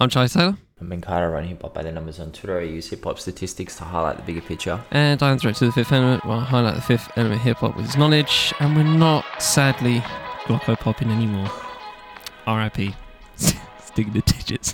I'm Charlie Taylor. I'm Ben Minkara, run hip hop by the numbers on Twitter. I use hip hop statistics to highlight the bigger picture. And I'm director to the fifth element. Well, I highlight the fifth element hip hop with his knowledge. And we're not, sadly, Glocko popping anymore. RIP. Sticking the digits.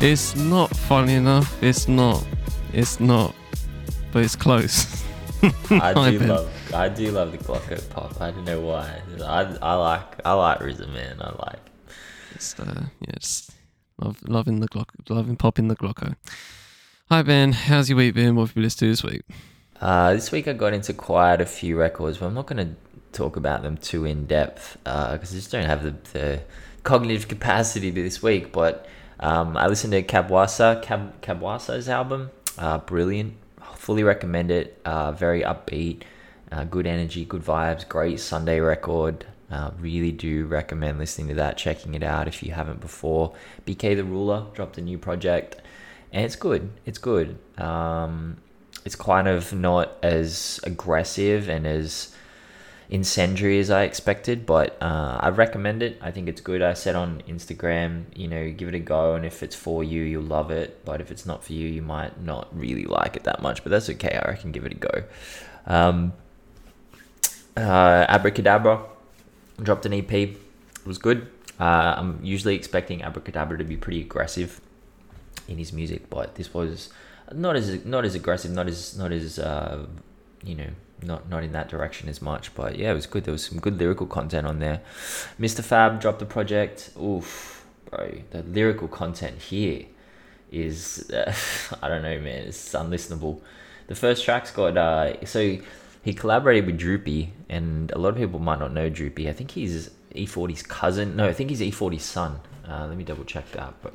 It's not funny enough. It's not. It's not. But it's close. I do love I do love the Glocko Pop. I don't know why. I, I like I like RZA man. I like Just, uh, yeah, just love, loving the Glock, loving popping the Glocko. Hi Ben, how's your week been? What have you listened to this week? Uh, this week I got into quite a few records, but I'm not going to talk about them too in depth because I just don't have the, the cognitive capacity this week. But um, I listened to Kabwasa, Kab, Kabwasa's album. Uh, brilliant. Fully recommend it. Uh, very upbeat, uh, good energy, good vibes. Great Sunday record. Uh, really do recommend listening to that, checking it out if you haven't before. BK the Ruler dropped a new project, and it's good. It's good. Um, it's kind of not as aggressive and as incendiary as I expected, but uh, I recommend it. I think it's good. I said on Instagram, you know, give it a go, and if it's for you, you'll love it. But if it's not for you, you might not really like it that much. But that's okay. I reckon give it a go. Um, uh, Abracadabra dropped an EP. It was good. Uh, I'm usually expecting Abracadabra to be pretty aggressive in his music, but this was not as not as aggressive, not as not as uh, you know, not not in that direction as much. But yeah, it was good. There was some good lyrical content on there. Mr. Fab dropped a project. Oof, bro, the lyrical content here is uh, I don't know, man. It's unlistenable. The first track's got uh, so he collaborated with Droop-E, and a lot of people might not know Droop-E. I think he's E40's cousin. No, I think he's E40's son. Uh, let me double check that. But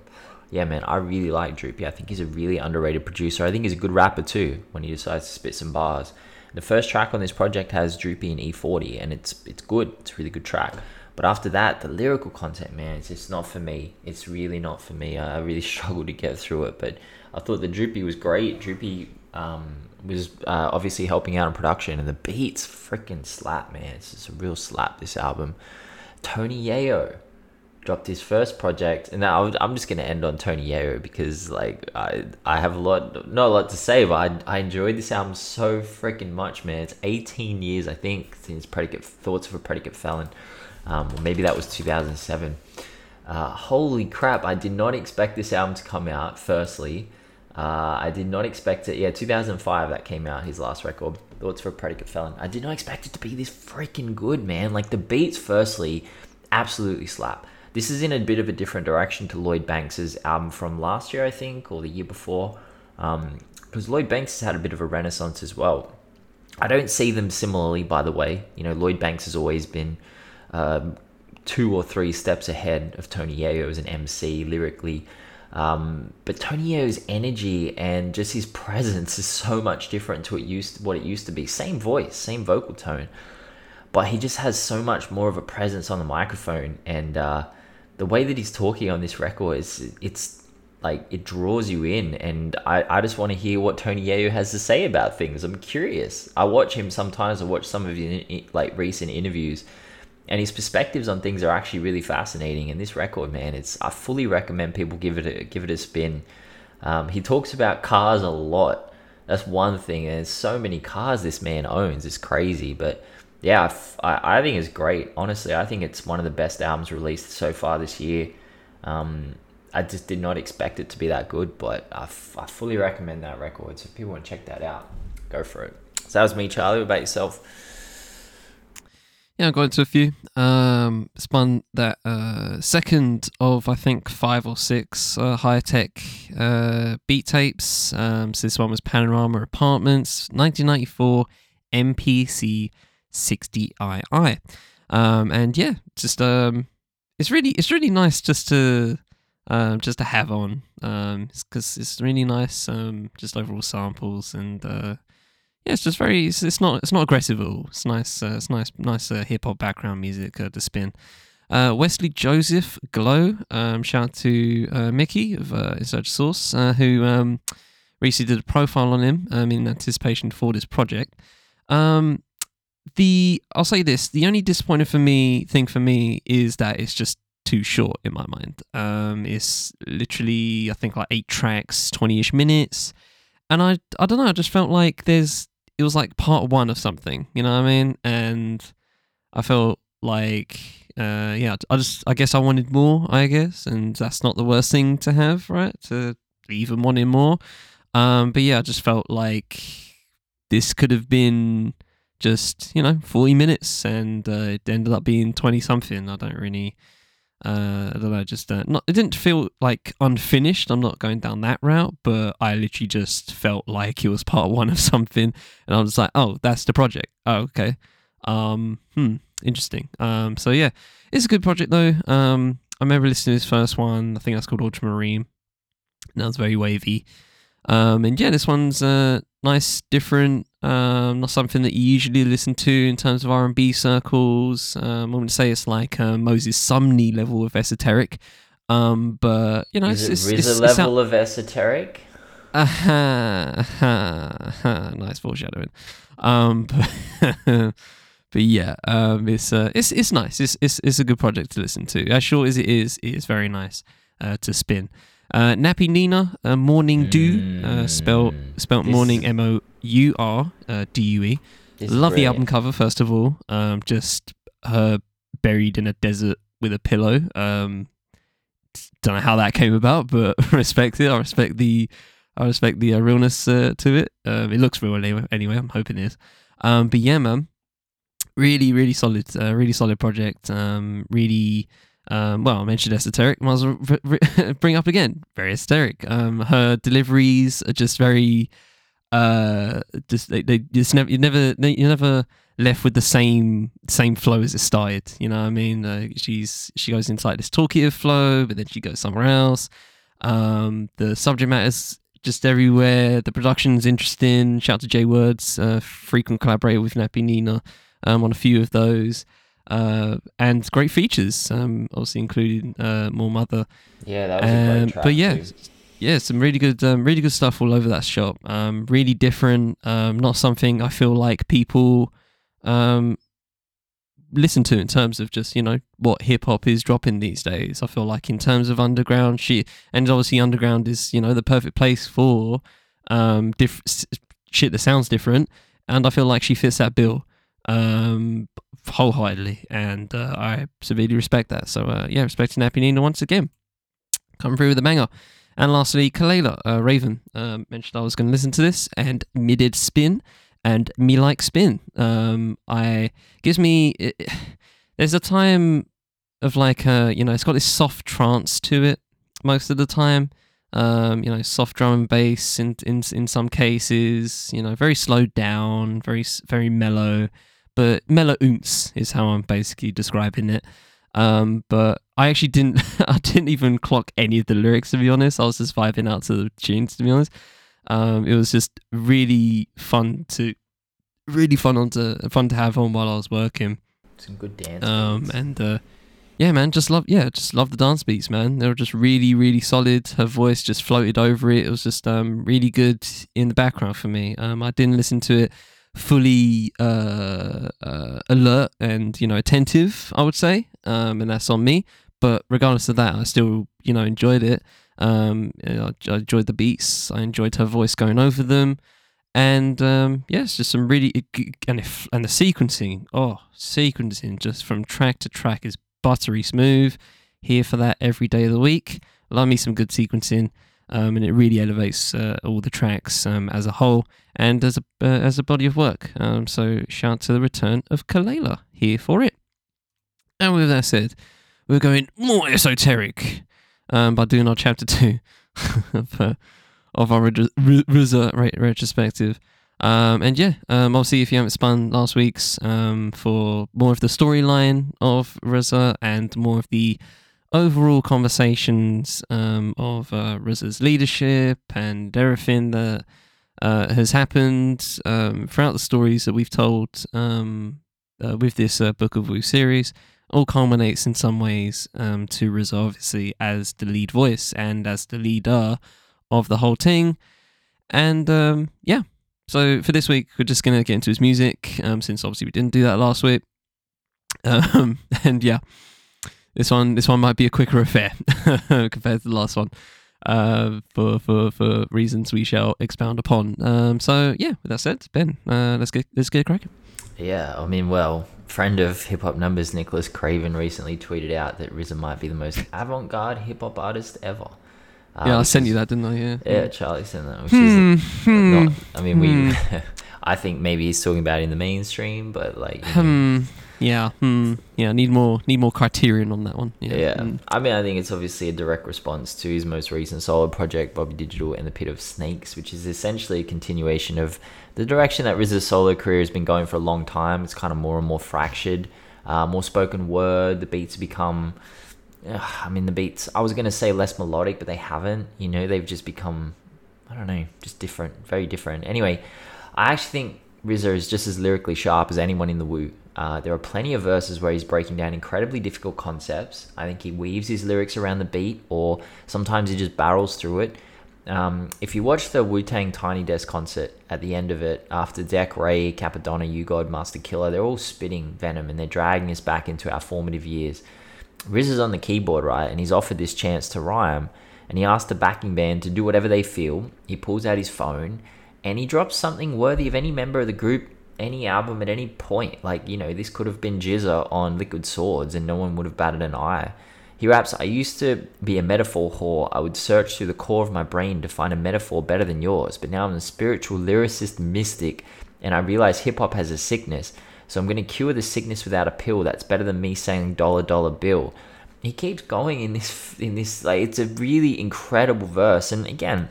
yeah, man, I really like Droop-E. I think he's a really underrated producer. I think he's a good rapper too when he decides to spit some bars. The first track on this project has Droop-E and E40, and it's it's good. It's a really good track. But after that, the lyrical content, man, it's just not for me. It's really not for me. I really struggled to get through it. But I thought the Droop-E was great. Droop-E um, was uh, obviously helping out in production, and the beats freaking slap, man. It's just a real slap. This album. Tony Yayo dropped his first project, and now I'm just gonna end on Tony Yayo because like I I have a lot not a lot to say, but I I enjoyed this album so freaking much, man. It's 18 years I think since Predicate Thoughts of a Predicate Felon, um, maybe that was 2007. Uh, holy crap! I did not expect this album to come out. Firstly, uh, I did not expect it. Yeah, 2005 that came out. His last record, Thoughts for a Predicate Felon. I did not expect it to be this freaking good, man. Like the beats, firstly, absolutely slap. This is in a bit of a different direction to Lloyd Banks's album from last year, I think, or the year before. Because Lloyd Banks has had a bit of a renaissance as well. I don't see them similarly, by the way. You know, Lloyd Banks has always been um, two or three steps ahead of Tony Yayo as an MC lyrically. Um, but Tony Yayo's energy and just his presence is so much different to what used what it used to be. Same voice, same vocal tone, but he just has so much more of a presence on the microphone. And uh, the way that he's talking on this record is it's like it draws you in and I, I just want to hear what Tony Yayo has to say about things. I'm curious. I watch him sometimes. I watch some of his like recent interviews and his perspectives on things are actually really fascinating. And this record, man, it's I fully recommend people give it a give it a spin. Um, he talks about cars a lot. That's one thing. And there's so many cars this man owns. It's crazy, but yeah, I think it's great. Honestly, I think it's one of the best albums released so far this year. Um, I just did not expect it to be that good, but I, f- I fully recommend that record. So if people want to check that out, go for it. So that was me, Charlie. What about yourself? Yeah, I got into a few. Um, spun that uh, second of I think five or six uh, high tech uh, beat tapes. Um, so this one was Panorama Apartments, 1994 MPC 60II. Um, and yeah, just um, it's really it's really nice just to um, just to have on um, because it's really nice um, just overall samples and uh, yeah it's just very it's, it's not it's not aggressive at all it's nice uh, it's nice nice uh, hip hop background music uh, to spin. Uh, Wesley Joseph Glow, um, shout out to uh, Mickey of uh, Inside Source, uh, who um, recently did a profile on him um, in anticipation for this project. Um, the I'll say this: the only disappointing for me thing for me is that it's just too short in my mind. Um, it's literally I think like eight tracks, twenty ish minutes, and I I don't know. I just felt like there's it was like part one of something. You know what I mean? And I felt like uh, yeah, I just I guess I wanted more. I guess, and that's not the worst thing to have, right? To even wanting more. Um, but yeah, I just felt like this could have been just you know 40 minutes and uh, it ended up being 20 something. I don't really uh, i don't know just uh, not it didn't feel like unfinished. I'm not going down that route but i literally just felt like it was part one of something and i was like oh that's the project. Oh okay. Um hmm interesting. Um so yeah it's a good project though. Um i remember listening to this first one. I think that's called ultramarine. And that was very wavy. Um and yeah this one's uh nice different um, not something that you usually listen to in terms of R and B circles. Um, I'm going to say it's like uh, Moses Sumney level of esoteric, um, but you know, Is it's, it it's, it's, level of esoteric? Aha, aha, aha, nice foreshadowing. Um, but, but yeah, um, it's uh, it's it's nice. It's it's it's a good project to listen to. As short as it is, it is very nice uh, to spin. Uh, Nappy Nina, uh, Morning Dew, uh, spelled Mm. spelt This- morning M O U R uh, D U E. Love the album cover first of all. Um, just her buried in a desert with a pillow. Um, don't know how that came about, but respect it. I respect the, I respect the uh, realness uh, to it. Um, it looks real anyway. Anyway, I'm hoping it is. Um, but yeah, man, really, really solid, uh, really solid project. Um, really. Um, well, I mentioned esoteric. Might as well bring up again. Very esoteric. Um, her deliveries are just very uh just they, they just never you never you're never left with the same same flow as it started you know what i mean uh, she's she goes into like this talkative flow but then she goes somewhere else um the subject matter's just everywhere the production's interesting shout out to Jwords uh, frequent collaborator with nappy nina um on a few of those uh and great features um obviously including uh more mother Yeah, that was a great um, track. but yeah, too. yeah, some really good, um, really good stuff all over that shop. Um, really different. Um, not something I feel like people um listen to in terms of just you know what hip hop is dropping these days. I feel like in terms of underground she and obviously underground is you know the perfect place for um diff- shit that sounds different, and I feel like she fits that bill um wholeheartedly, and uh, I severely respect that. So uh, yeah, respect to Nappy Nina once again. Come through with a banger. And lastly, Kelela, uh, Raven, um, mentioned I was going to listen to this, and me spin, and me like spin. Um, I gives me. It, there's a time of like, uh, you know, it's got this soft trance to it most of the time. Um, you know, soft drum and bass in in in some cases. You know, very slowed down, very very mellow, but mellow ounce is how I'm basically describing it. Um, but I actually didn't. I didn't even clock any of the lyrics to be honest. I was just vibing out to the tunes to be honest. Um, it was just really fun to, really fun on to fun to have on while I was working. Some good dance. Um, beats. and uh, yeah, man, just love yeah, just love the dance beats, man. They were just really, really solid. Her voice just floated over it. It was just um really good in the background for me. Um, I didn't listen to it fully uh, uh alert and you know attentive. I would say, um, and that's on me. But regardless of that, I still you know enjoyed it. Um, I enjoyed the beats. I enjoyed her voice going over them. And um, yeah, it's just some really and if, and the sequencing, oh, sequencing just from track to track is buttery smooth. Here for that every day of the week. Love me some good sequencing, um, and it really elevates uh, all the tracks um, as a whole and as a uh, as a body of work. Um, so shout out to the return of Kelela here for it. And with that said, we're going more esoteric um, by doing our chapter two of, uh, of our RZA re- retrospective. Um, and yeah, um, obviously, if you haven't spun last week's for more of the storyline of RZA and more of the overall conversations um, of uh, RZA's leadership and everything that uh, has happened um, throughout the stories that we've told um, uh, with this uh, Book of Wu series, all culminates in some ways um, to RZA, obviously, as the lead voice and as the leader of the whole thing. And um, yeah, so for this week, we're just going to get into his music, um, since obviously we didn't do that last week. And yeah, this one this one might be a quicker affair compared to the last one, uh, for for for reasons we shall expound upon. Um, so yeah, with that said, Ben, uh, let's get let's get cracking. Yeah, I mean, well, friend of hip hop numbers, Nicholas Craven, recently tweeted out that RZA might be the most avant garde hip hop artist ever. Yeah, I sent you that, didn't I? Yeah. Yeah, Charlie sent that, which Hmm, is hmm, not. I mean, we. hmm. I think maybe he's talking about it in the mainstream, but like. you know, Hmm. Yeah. Hmm. Yeah. Need more. Need more criterion on that one. Yeah. Yeah, mm. I mean, I think it's obviously a direct response to his most recent solo project, Bobby Digital and the Pit of Snakes, which is essentially a continuation of the direction that RZA's solo career has been going for a long time. It's kind of more and more fractured, uh, more spoken word. The beats become, ugh, I mean, the beats. I was gonna say less melodic, but they haven't. You know, they've just become, I don't know, just different, very different. Anyway, I actually think RZA is just as lyrically sharp as anyone in the Wu. Uh, there are plenty of verses where he's breaking down incredibly difficult concepts. I think he weaves his lyrics around the beat, or sometimes he just barrels through it. Um, if you watch the Wu Tang Tiny Desk concert at the end of it, after Deck, Rae, Cappadonna, You God, Masta Killa, they're all spitting venom and they're dragging us back into our formative years. Riz is on the keyboard, right, and he's offered this chance to rhyme, and he asks the backing band to do whatever they feel. He pulls out his phone, and he drops something worthy of any member of the group, any album at any point. Like, you know, this could have been GZA on Liquid Swords, and no one would have batted an eye. He raps, I used to be a metaphor whore. I would search through the core of my brain to find a metaphor better than yours, but now I'm a spiritual lyricist mystic, and I realize hip hop has a sickness. So I'm going to cure the sickness without a pill. That's better than me saying dollar dollar bill. He keeps going in this in this like it's a really incredible verse. And again,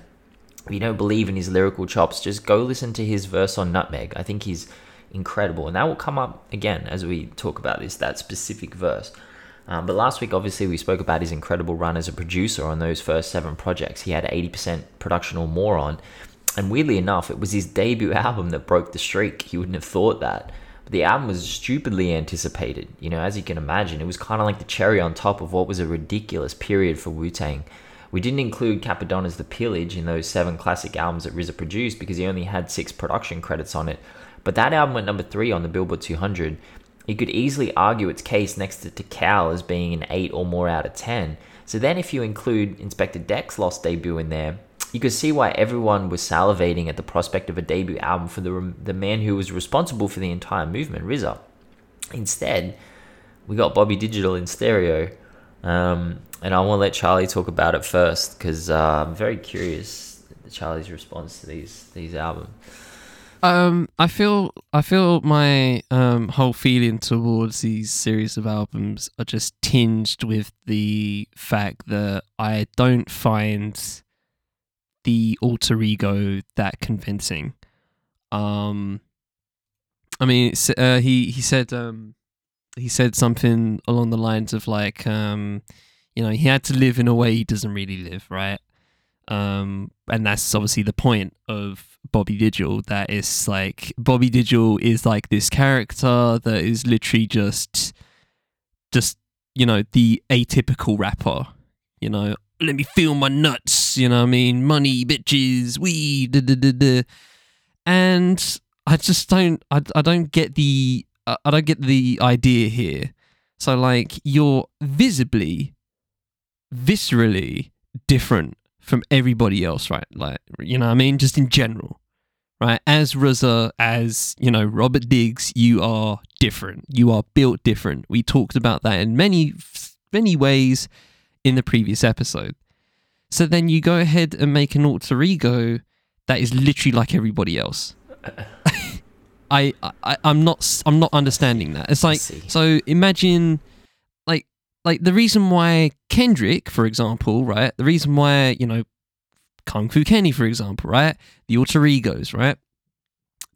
if you don't believe in his lyrical chops, just go listen to his verse on Nutmeg. I think he's incredible, and that will come up again as we talk about this that specific verse. Um, but last week, obviously, we spoke about his incredible run as a producer on those first seven projects. He had 80% production or more on. And weirdly enough, it was his debut album that broke the streak. You wouldn't have thought that. But the album was stupidly anticipated. You know, as you can imagine, it was kind of like the cherry on top of what was a ridiculous period for Wu Tang. We didn't include Cappadonna's The Pillage in those seven classic albums that RZA produced because he only had six production credits on it. But that album went number three on the Billboard 200. You could easily argue its case next to Tical as being an 8 or more out of 10. So then, if you include Inspectah Deck's Lost debut in there, you could see why everyone was salivating at the prospect of a debut album for the, the man who was responsible for the entire movement, RZA. Instead, we got Bobby Digital in stereo. Um, and I want to let Charlie talk about it first because uh, I'm very curious Charlie's response to these these albums. Um, I feel I feel my um whole feeling towards these series of albums are just tinged with the fact that I don't find the alter ego that convincing. Um, I mean, uh, he he said um he said something along the lines of like um you know he had to live in a way he doesn't really live, right? Um, and that's obviously the point of Bobby Digital. That is like Bobby Digital is like this character that is literally just, just you know, the atypical rapper. You know, let me feel my nuts. You know, what I mean, money, bitches, weed, and I just don't, I, I don't get the, I I don't get the idea here. So like, you're visibly, viscerally different from everybody else, right? Like, you know I mean? Just in general, right? As RZA, as, you know, Robert Diggs, you are different. You are built different. We talked about that in many, many ways in the previous episode. So then you go ahead and make an alter ego that is literally like everybody else. I, I I'm not I'm not understanding that. It's like so imagine like like the reason why Kendrick, for example, right? The reason why, you know, Kung Fu Kenny, for example, right? The alter egos, right?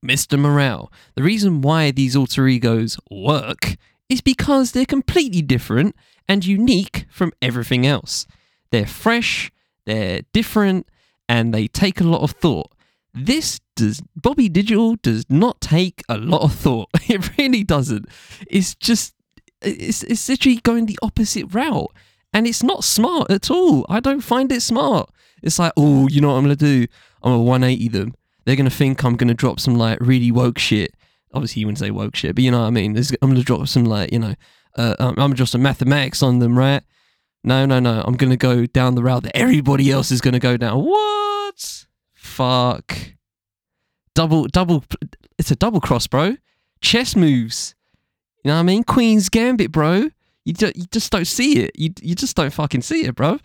Mr. Morale. The reason why these alter egos work is because they're completely different and unique from everything else. They're fresh, they're different, and they take a lot of thought. This does Bobby Digital does not take a lot of thought. It really doesn't. It's just it's it's literally going the opposite route. And it's not smart at all. I don't find it smart. It's like, oh, you know what I'm gonna do? I'm gonna 180 them. They're gonna think I'm gonna drop some like really woke shit. Obviously, you wouldn't say woke shit, but you know what I mean. I'm gonna drop some like you know, uh, I'm gonna drop some mathematics on them, right? No, no, no. I'm gonna go down the route that everybody else is gonna go down. What? Fuck. Double, double. It's a double cross, bro. Chess moves. You know what I mean? Queen's Gambit, bro. You, ju- you just don't see it. You, you just don't fucking see it, bro.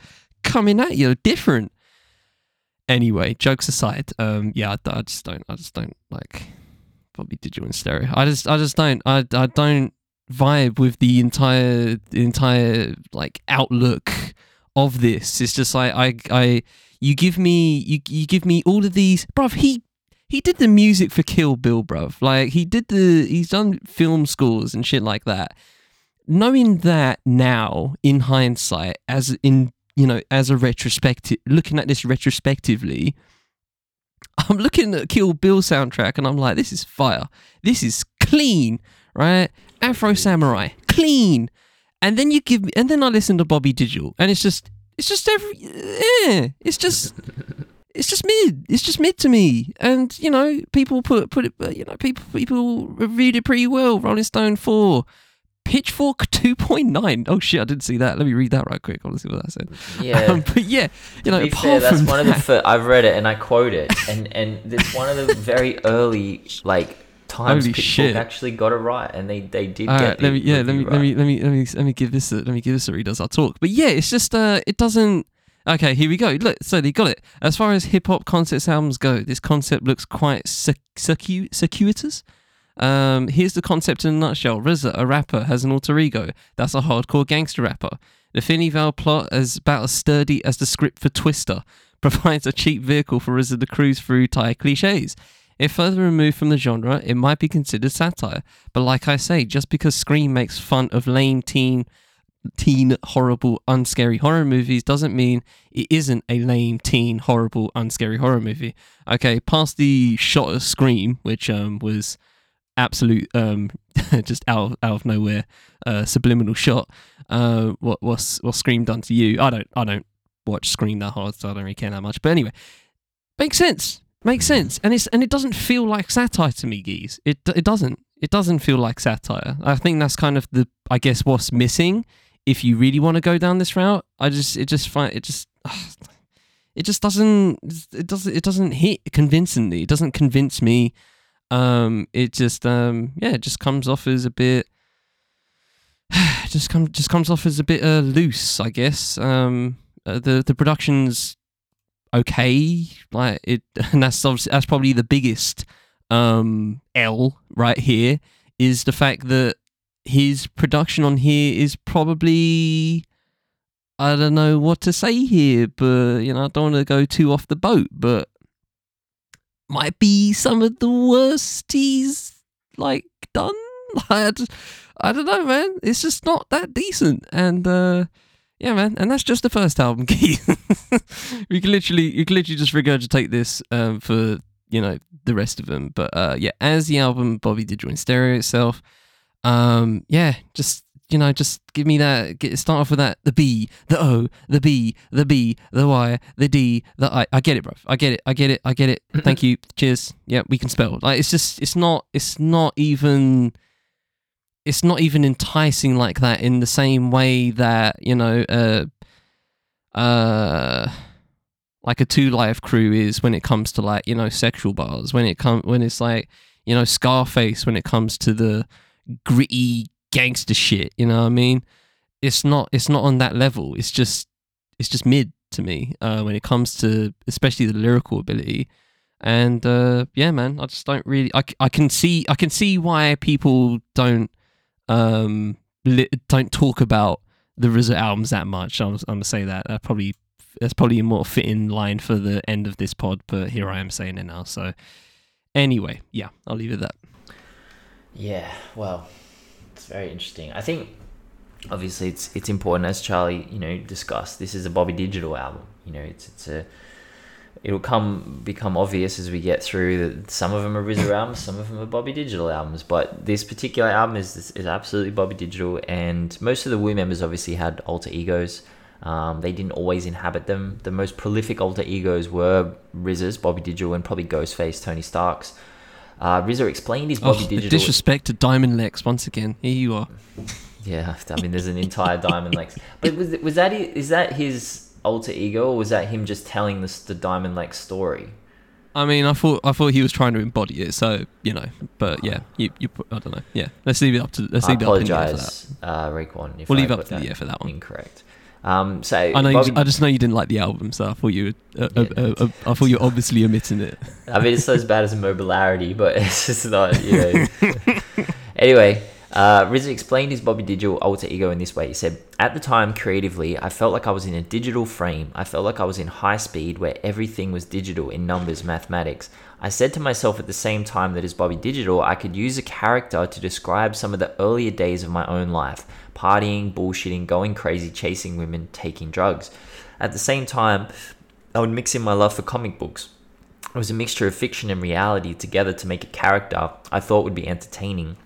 Coming at you different. Anyway, jokes aside, um, yeah, I, I just don't, I just don't like Bobby Digital and Stereo. I just, I just don't, I, I don't vibe with the entire, the entire like outlook of this. It's just like I, I, you give me, you, you give me all of these, bruv. He he did the music for Kill Bill, bruv. Like he did the he's done film scores and shit like that. Knowing that now in hindsight, as in you know, as a retrospective, looking at this retrospectively, I'm looking at Kill Bill soundtrack and I'm like, this is fire. This is clean, right? Afro Samurai, clean. And then you give me, and then I listen to Bobby Digital, and it's just, it's just every, yeah, it's just it's just mid. It's just mid to me. And you know, people put put it. You know, people people reviewed it pretty well. Rolling Stone four, Pitchfork two point nine. Oh shit, I didn't see that. Let me read that right quick. I want to see what that said. Yeah, Um, but yeah, you know, to be fair, that's one of the fir- I've read it and I quote it, and and it's one of the very early like times Holy Pitchfork shit. actually got it right, and they they did All get right, the let me yeah, let me review let me let me let me let me give this a, let me give this a read as I talk. But yeah, it's just uh, it doesn't. Okay, here we go. Look, so they got it. As far as hip hop concept albums go, this concept looks quite circu- circu- circuitous. Um, here's the concept in a nutshell: RZA, a rapper, has an alter ego. That's a hardcore gangster rapper. The Finny Val plot is about as sturdy as the script for Twister. Provides a cheap vehicle for RZA to cruise through Thai cliches. If further removed from the genre, it might be considered satire. But like I say, just because Scream makes fun of lame teen, teen, horrible, unscary horror movies doesn't mean it isn't a lame, teen, horrible, unscary horror movie. Okay, past the shot of Scream, which um was absolute um just out of, out of nowhere uh subliminal shot. Uh, what what's what Scream done to you? I don't I don't watch Scream that hard, so I don't really care that much. But anyway, makes sense. Makes sense, and it's and it doesn't feel like satire to me, geez. It it doesn't. It doesn't feel like satire. I think that's kind of the I guess what's missing if you really want to go down this route. I just it just find it just it just doesn't it doesn't it doesn't hit convincingly. It doesn't convince me. Um, it just um yeah, it just comes off as a bit. just come just comes off as a bit uh, loose, I guess. Um, uh, the the production's okay, like it, and that's that's probably the biggest um L right here is the fact that his production on here is probably I don't know what to say here, but you know I don't want to go too off the boat, but might be some of the worst he's like done. I, just, I don't know, man. It's just not that decent, and uh, yeah, man. And that's just the first album, Keith. you can literally, you can literally just regurgitate this um, for you know the rest of them. But uh, yeah, as the album Bobby Digital in Stereo itself, um, yeah, just you know, just give me that. Get, start off with that. The B, the O, the B, the B, the Y, the D, the I. I get it, bro. I get it. I get it. I get it. Thank you. Cheers. Yeah, we can spell. Like it's just, it's not, it's not even, it's not even enticing like that in the same way that you know, uh, uh, like a 2 Live Crew is when it comes to like you know sexual bars. When it come, when it's like you know Scarface. When it comes to the gritty gangster shit. You know what I mean? It's not it's not on that level. It's just it's just mid to me uh, when it comes to especially the lyrical ability. And uh, yeah, man, I just don't really. I, I can see I can see why people don't um li- don't talk about the RZA albums that much. I'm, I'm gonna say that. That probably that's probably a more fitting line for the end of this pod. But here I am saying it now. So Anyway, yeah, I'll leave it at that. Yeah, well, it's very interesting. I think obviously it's it's important as Charlie, you know, discussed. This is a Bobby Digital album. You know, it's it's a it'll come become obvious as we get through that some of them are RZA albums, some of them are Bobby Digital albums. But this particular album is is absolutely Bobby Digital, and most of the Wu members obviously had alter egos. Um, they didn't always inhabit them. The most prolific alter egos were RZA's, Bobby Digital, and probably Ghostface, Tony Stark's. Uh, RZA explained his Bobby oh, Digital. Disrespect to Diamond Lex once again. Here you are. Yeah, I mean, there's an entire Diamond Lex. But was was that is that his alter ego, or was that him just telling this the Diamond Lex story? I mean, I thought I thought he was trying to embody it, so you know. But yeah, you, you I don't know. Yeah, let's leave it up to let's I leave it up in the air for that. apologize, uh, Raekwon. If We'll I leave it up to the air for that one. Incorrect. Um, so I know. You, I just know you didn't like the album, so I thought you. Were, uh, Yeah, uh, uh, uh, I thought you were obviously omitting it. I mean, it's not as bad as immobilarity, but it's just not, you know. anyway, uh, explained his Bobby Digital alter ego in this way. He said, At the time, creatively, I felt like I was in a digital frame. I felt like I was in high speed where everything was digital in numbers, mathematics. I said to myself at the same time that as Bobby Digital, I could use a character to describe some of the earlier days of my own life partying, bullshitting, going crazy, chasing women, taking drugs. At the same time, I would mix in my love for comic books. It was a mixture of fiction and reality together to make a character I thought would be entertaining.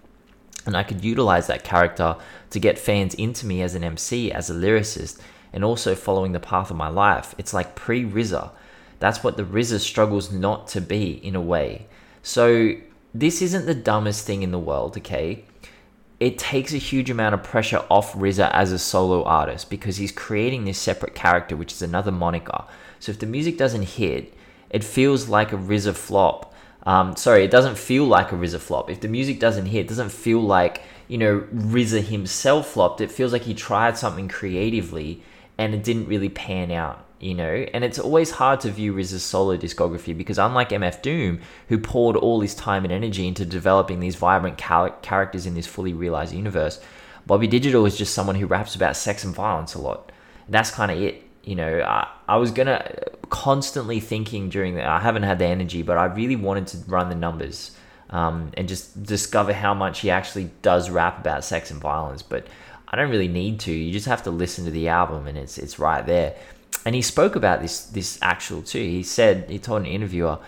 And I could utilize that character to get fans into me as an MC, as a lyricist, and also following the path of my life. It's like pre RZA. That's what the RZA struggles not to be in a way. So, this isn't the dumbest thing in the world, okay? It takes a huge amount of pressure off RZA as a solo artist because he's creating this separate character, which is another moniker. So, if the music doesn't hit, it feels like a RZA flop. Um, sorry, it doesn't feel like a RZA flop. If the music doesn't hit, it doesn't feel like you know RZA himself flopped. It feels like he tried something creatively and it didn't really pan out. You know, and it's always hard to view RZA's solo discography because unlike MF Doom, who poured all his time and energy into developing these vibrant cal- characters in this fully realized universe, Bobby Digital is just someone who raps about sex and violence a lot. And that's kind of it you know, I, I was gonna constantly thinking during that. I haven't had the energy, but I really wanted to run the numbers um, and just discover how much he actually does rap about sex and violence. But I don't really need to. You just have to listen to the album, and it's it's right there. And he spoke about this this actual too. He said he told an interviewer,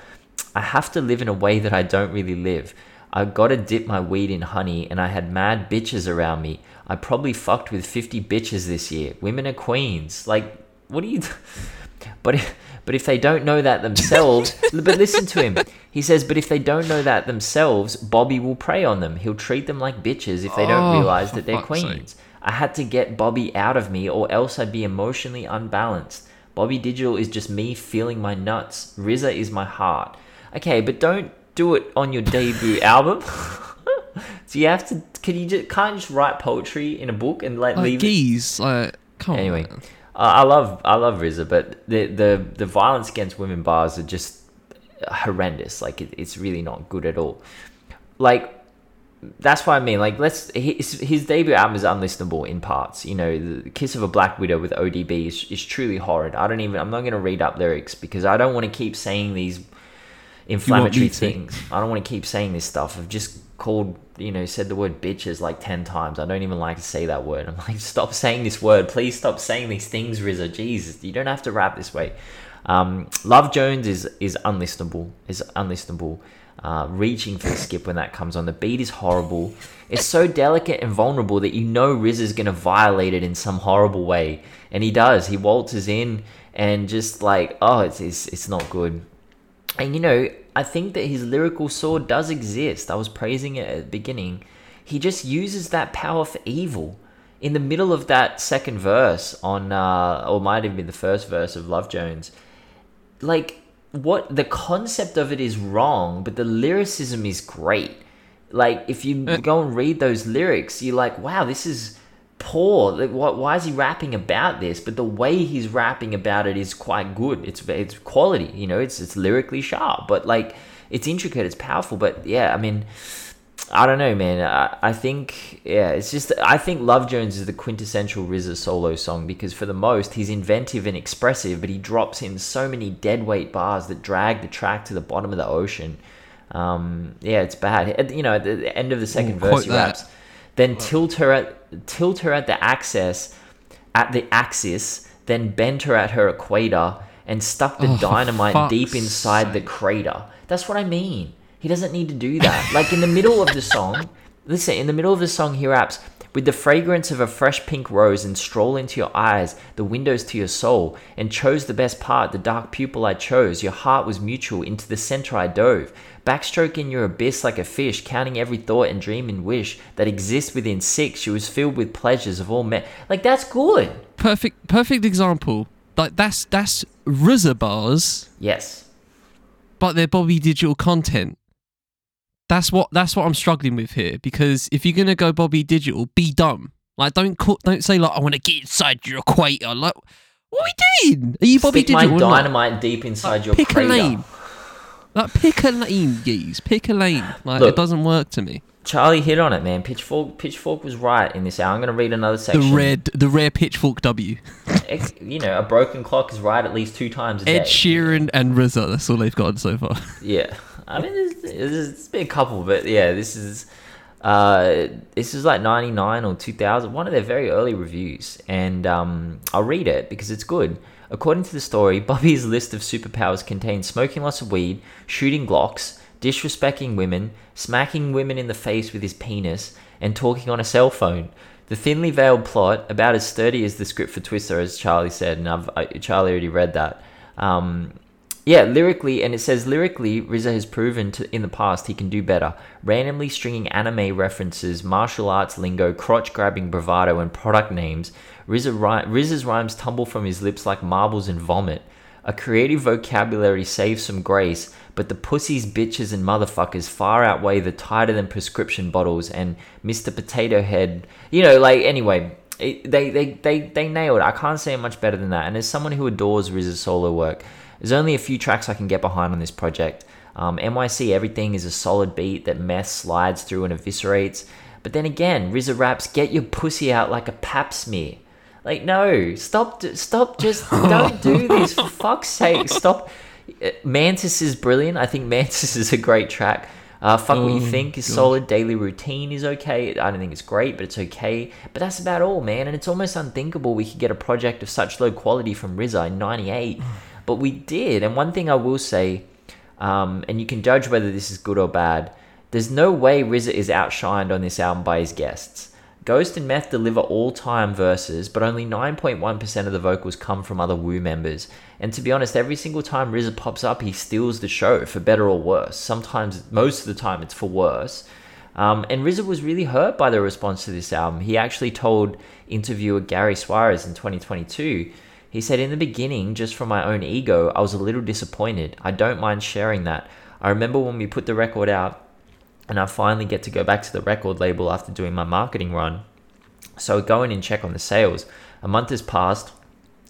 "I have to live in a way that I don't really live." I gotta dip my weed in honey, and I had mad bitches around me. I probably fucked with 50 bitches this year. Women are queens. Like, what do you but if, but if they don't know that themselves but listen to him. He says but if they don't know that themselves bobby will prey on them. He'll treat them like bitches if they don't Oh, realize that they're fuck's sake. queens i had to get bobby out of me or else i'd be emotionally unbalanced. Bobby digital is just me feeling my nuts. RZA is my heart. Okay but don't do it on your debut album. So you have to can you just can't you just write poetry in a book and like Like, leave it? geez, like, come Anyway, on. man. I love I love RZA, but the the the violence against women bars are just horrendous. Like it, it's really not good at all. Like that's what I mean. Like let's his, his debut album is unlistenable in parts. You know, the Kiss of a Black Widow with ODB is, is truly horrid. I don't even. I'm not going to read up lyrics because I don't want to keep saying these inflammatory things. I don't want to keep saying this stuff. I've just called, you know, said the word bitches like 10 times. I don't even like to say that word. I'm like, stop saying this word. Please stop saying these things, RZA. Jesus, you don't have to rap this way. Um, Love Jones is is unlistenable. Is unlistenable. Uh, reaching for the skip when that comes on. The beat is horrible. It's so delicate and vulnerable that you know Riz is gonna violate it in some horrible way, and he does. He waltzes in and just like, oh, it's it's, it's not good. And you know, I think that his lyrical sword does exist. I was praising it at the beginning. He just uses that power for evil. In the middle of that second verse on, uh, or might have been the first verse of Love Jones, like what the concept of it is wrong, but the lyricism is great. Like if you Uh, go and read those lyrics, you're like, wow, this is poor. Why is he rapping about this? But the way he's rapping about it is quite good. It's it's quality. You know, it's it's lyrically sharp, but like it's intricate. It's powerful. But yeah, I mean. I don't know, man. I, I think, yeah, it's just, I think Love Jones is the quintessential RZA solo song because for the most, he's inventive and expressive, but he drops in so many deadweight bars that drag the track to the bottom of the ocean. Um, yeah, it's bad. At, you know, at the end of the second Ooh, verse, he that. raps. Then tilt her at tilt her at the axis, at the axis. Then bend her at her equator and stuck the Oh, dynamite deep inside the crater. That's what I mean. He doesn't need to do that. like in the middle of the song, listen. In the middle of the song, he raps. With the fragrance of a fresh pink rose, and stroll into your eyes, the windows to your soul, and chose the best part, the dark pupil I chose. Your heart was mutual, into the center I dove. Backstroke in your abyss like a fish, counting every thought and dream and wish that exists within six. She was filled with pleasures of all men. Like that's good. Perfect, perfect example. Like that's that's RZA bars, Yes. but they're Bobby Digital content. That's what that's what I'm struggling with here. Because if you're gonna go Bobby Digital, be dumb. Like don't call, don't say like I want to get inside your equator. Like what are we doing? Are you Bobby Stick my Digital? not? dynamite deep inside your pick crater. a lane. Like pick a lane, geez. Pick a lane. Like Look. it doesn't work to me. Charlie hit on it, man. Pitchfork, Pitchfork was right in this. Hour. I'm going to read another section. The red, the rare pitchfork W. You know, a broken clock is right at least two times a day. Ed Sheeran and RZA. That's all they've gotten so far. Yeah, I mean, there's, there's, there's been a couple, but yeah, this is uh, this is like '99 or 2000, one of their very early reviews, and um, I'll read it because it's good. According to the story, Bobby's list of superpowers contains smoking lots of weed, shooting Glocks, disrespecting women, smacking women in the face with his penis, and talking on a cell phone. The thinly veiled plot, about as sturdy as the script for Twister, as Charlie said, and I've, I, Charlie already read that. Um, yeah, lyrically, and it says lyrically, RZA has proven to, in the past he can do better. Randomly stringing anime references, martial arts lingo, crotch grabbing bravado, and product names, RZA ri- RZA's rhymes tumble from his lips like marbles and vomit. A creative vocabulary saves some grace, but the pussies, bitches, and motherfuckers far outweigh the tighter than prescription bottles and Mr. Potato Head. You know, like, anyway, it, they, they, they, they nailed it. I can't say it much better than that. And as someone who adores RZA's solo work, there's only a few tracks I can get behind on this project. Um, NYC Everything is a solid beat that meth slides through and eviscerates. But then again, RZA raps, get your pussy out like a pap smear. Like, no, stop, stop, just don't do this, for fuck's sake, stop. Uh, Mantis is brilliant. I think Mantis is a great track. Uh, Fuck What You Oh, Think is God. solid. Daily Routine is okay. I don't think it's great, but it's okay. But that's about all, man. And it's almost unthinkable we could get a project of such low quality from RZA in 98. But we did. And one thing I will say, um, and you can judge whether this is good or bad, there's no way RZA is outshined on this album by his guests. Ghost and Meth deliver all time verses, but only 9.1% of the vocals come from other Wu members. And to be honest, every single time RZA pops up, he steals the show, for better or worse. Sometimes, most of the time, it's for worse. Um, and RZA was really hurt by the response to this album. He actually told interviewer Gary Suarez in 2022, he said, In the beginning, just from my own ego, I was a little disappointed. I don't mind sharing that. I remember when we put the record out, and I finally get to go back to the record label after doing my marketing run. So I go in and check on the sales. A month has passed,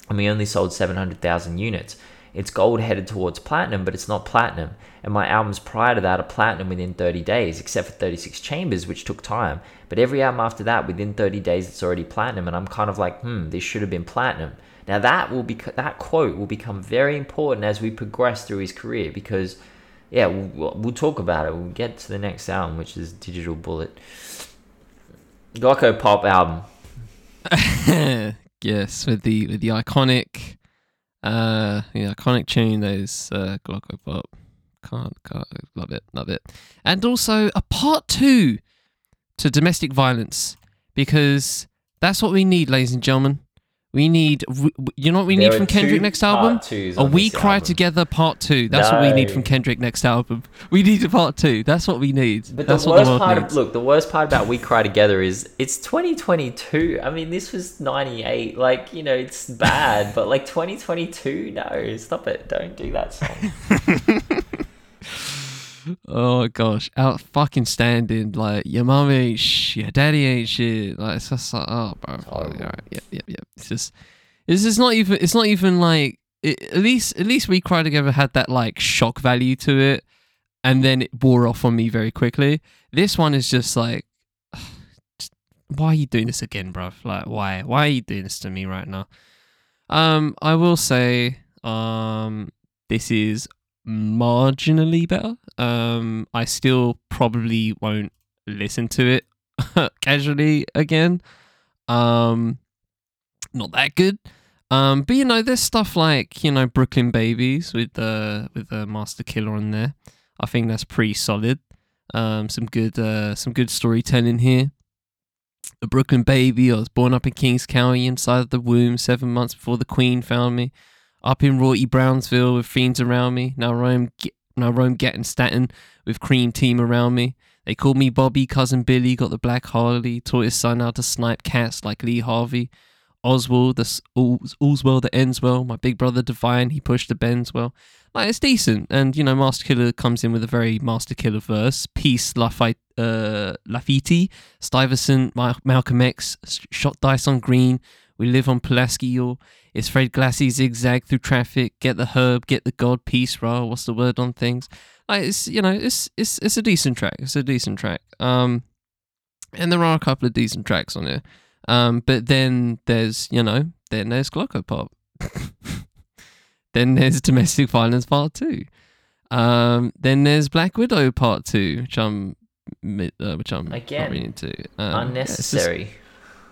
and we only sold 700,000 units. It's gold headed towards platinum, but it's not platinum. And my albums prior to that are platinum within 30 days, except for 36 Chambers, which took time. But every album after that, within 30 days, it's already platinum. And I'm kind of like, hmm, this should have been platinum. Now that will be that quote will become very important as we progress through his career because, yeah, we'll, we'll talk about it. We'll get to the next album, which is Digital Bullet. Glocko Pop album. yes, with the with the iconic, uh, the iconic tune. Those uh, Glocko Pop. Can't, can't love it, love it, and also a part two to domestic violence because that's what we need, ladies and gentlemen. We need, you know what we There need from Kendrick next album? A We Cry album. Together Part Two. That's what we need from Kendrick next album. We need a Part Two. That's what we need. But That's the what worst the world part needs. of look, the worst part about We Cry Together is it's 2022. I mean, this was 98. Like, you know, it's bad, but like 2022, no, stop it. Don't do that song. Oh gosh, out fucking standing like your mum ain't shit, your daddy ain't shit. Like it's just like oh bro, horrible. alright, yeah, yeah, yeah. It's just, it's just not even. It's not even like. It, at least, at least we cry together had that like shock value to it, and then it wore off on me very quickly. This one is just like, just, why are you doing this again, bro? Like why? Why are you doing this to me right now? Um, I will say, um, this is marginally better. Um, I still probably won't listen to it casually again. Um, not that good. Um, but you know, there's stuff like you know Brooklyn Babies with the with the Masta Killa on there. I think that's pretty solid. Um, some good uh, some good storytelling here. A Brooklyn baby. I was born up in Kings County, inside the womb, seven months before the Queen found me. Up in Royalty Brownsville with fiends around me. Now roam, now roam getting Staten with cream team around me. They called me Bobby, cousin Billy, got the black Harley, taught his son how to snipe cats like Lee Harvey. Oswald, the all's, all's well that ends well. My big brother Divine, he pushed the bends well. Like it's decent, and you know, Masta Killa comes in with a very Masta Killa verse. Peace, Lafite, uh, Lafiti, Stuyvesant, Malcolm X, shot dice on green. We live on Pulaski, y'all. It's Fred Glassy zigzag through traffic. Get the herb, get the god. Peace, raw. What's the word on things? Like it's you know, it's it's it's a decent track. It's a decent track. Um, and there are a couple of decent tracks on there. Um, but then there's, you know, then there's Glocko Pop. then there's Domestic Violence Part 2. Um, then there's Black Widow Part 2, which I'm, uh, which I'm Again, not really into. Um, unnecessary. Yeah,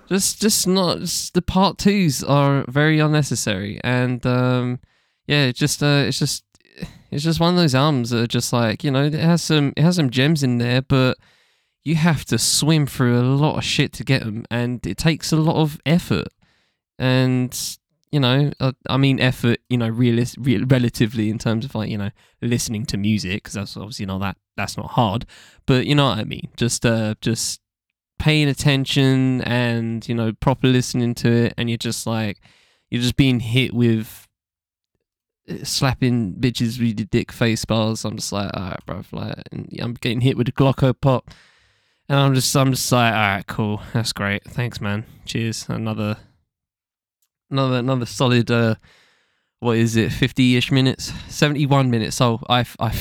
just, just, not, just, the Part 2s are very unnecessary. And, um, yeah, just, uh, it's just, it's just one of those albums that are just like, you know, it has some, it has some gems in there, but you have to swim through a lot of shit to get them, and it takes a lot of effort. And you know, uh, I mean, effort, you know, realis- re- relatively in terms of like you know listening to music, because that's obviously not that that's not hard. But you know what I mean, just uh, just paying attention and you know proper listening to it, and you're just like you're just being hit with uh, slapping bitches with your dick face bars. I'm just like, alright, bro, like, I'm getting hit with a Glocko pop and I'm just, I'm just like, all right, cool, that's great, thanks, man. Cheers. Another, another, another solid. Uh, what is it? Fifty-ish minutes, seventy-one minutes. Oh, I, I,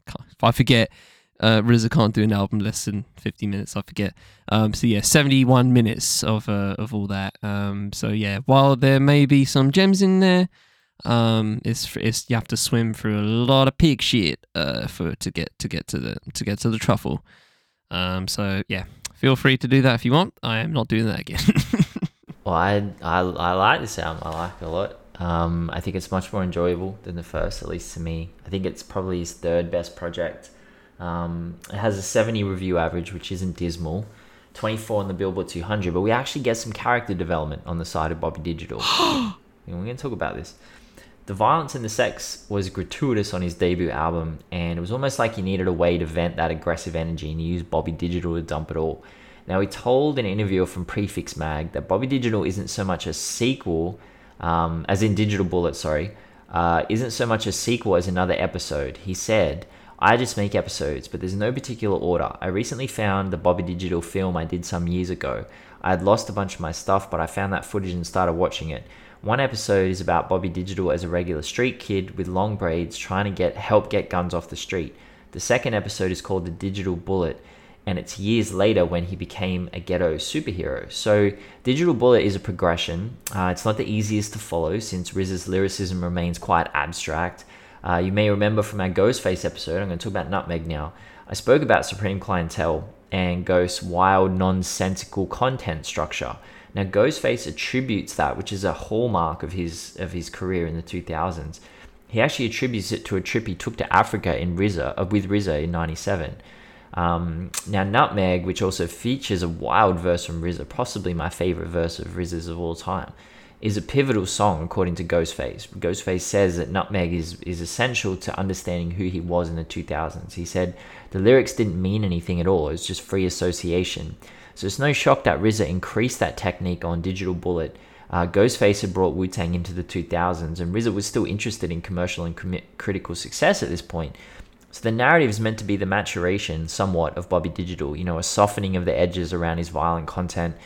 I forget. Uh, RZA can't do an album less than fifty minutes. I forget. Um, so yeah, seventy-one minutes of uh, of all that. Um, so yeah, while there may be some gems in there, um, it's, it's you have to swim through a lot of pig shit uh, for to get to get to the to get to the truffle. Um, so yeah, feel free to do that if you want. I am not doing that again. well, I, I I like this album. I like it a lot. Um, I think it's much more enjoyable than the first, at least to me. I think it's probably his third best project. Um, it has a 70 review average, which isn't dismal. 24 on the Billboard 200, but we actually get some character development on the side of Bobby Digital. we're going to talk about this. The violence and the sex was gratuitous on his debut album, and it was almost like he needed a way to vent that aggressive energy, and he used Bobby Digital to dump it all. Now, he told an interviewer from Prefix Mag that Bobby Digital isn't so much a sequel, um, as in Digital Bullet, sorry, uh, isn't so much a sequel as another episode. He said, I just make episodes, but there's no particular order. I recently found the Bobby Digital film I did some years ago. I had lost a bunch of my stuff, but I found that footage and started watching it. One episode is about Bobby Digital as a regular street kid with long braids trying to get help get guns off the street. The second episode is called The Digital Bullet, and it's years later when he became a ghetto superhero. So, Digital Bullet is a progression. Uh, it's not the easiest to follow since RZA's lyricism remains quite abstract. Uh, you may remember from our Ghostface episode, I'm going to talk about Nutmeg now. I spoke about Supreme Clientele and Ghost's wild, nonsensical content structure. Now, Ghostface attributes that, which is a hallmark of his of his career in the 2000s. He actually attributes it to a trip he took to Africa in RZA, uh, with RZA in '97. Um, now, Nutmeg, which also features a wild verse from RZA, possibly my favorite verse of RZA's of all time, is a pivotal song according to Ghostface. Ghostface says that Nutmeg is, is essential to understanding who he was in the 2000s. He said the lyrics didn't mean anything at all, it was just free association. So it's no shock that RZA increased that technique on Digital Bullet. Uh, Ghostface had brought Wu Tang into the 2000s, and RZA was still interested in commercial and com- critical success at this point. So the narrative is meant to be the maturation, somewhat, of Bobby Digital. You know, a softening of the edges around his violent content.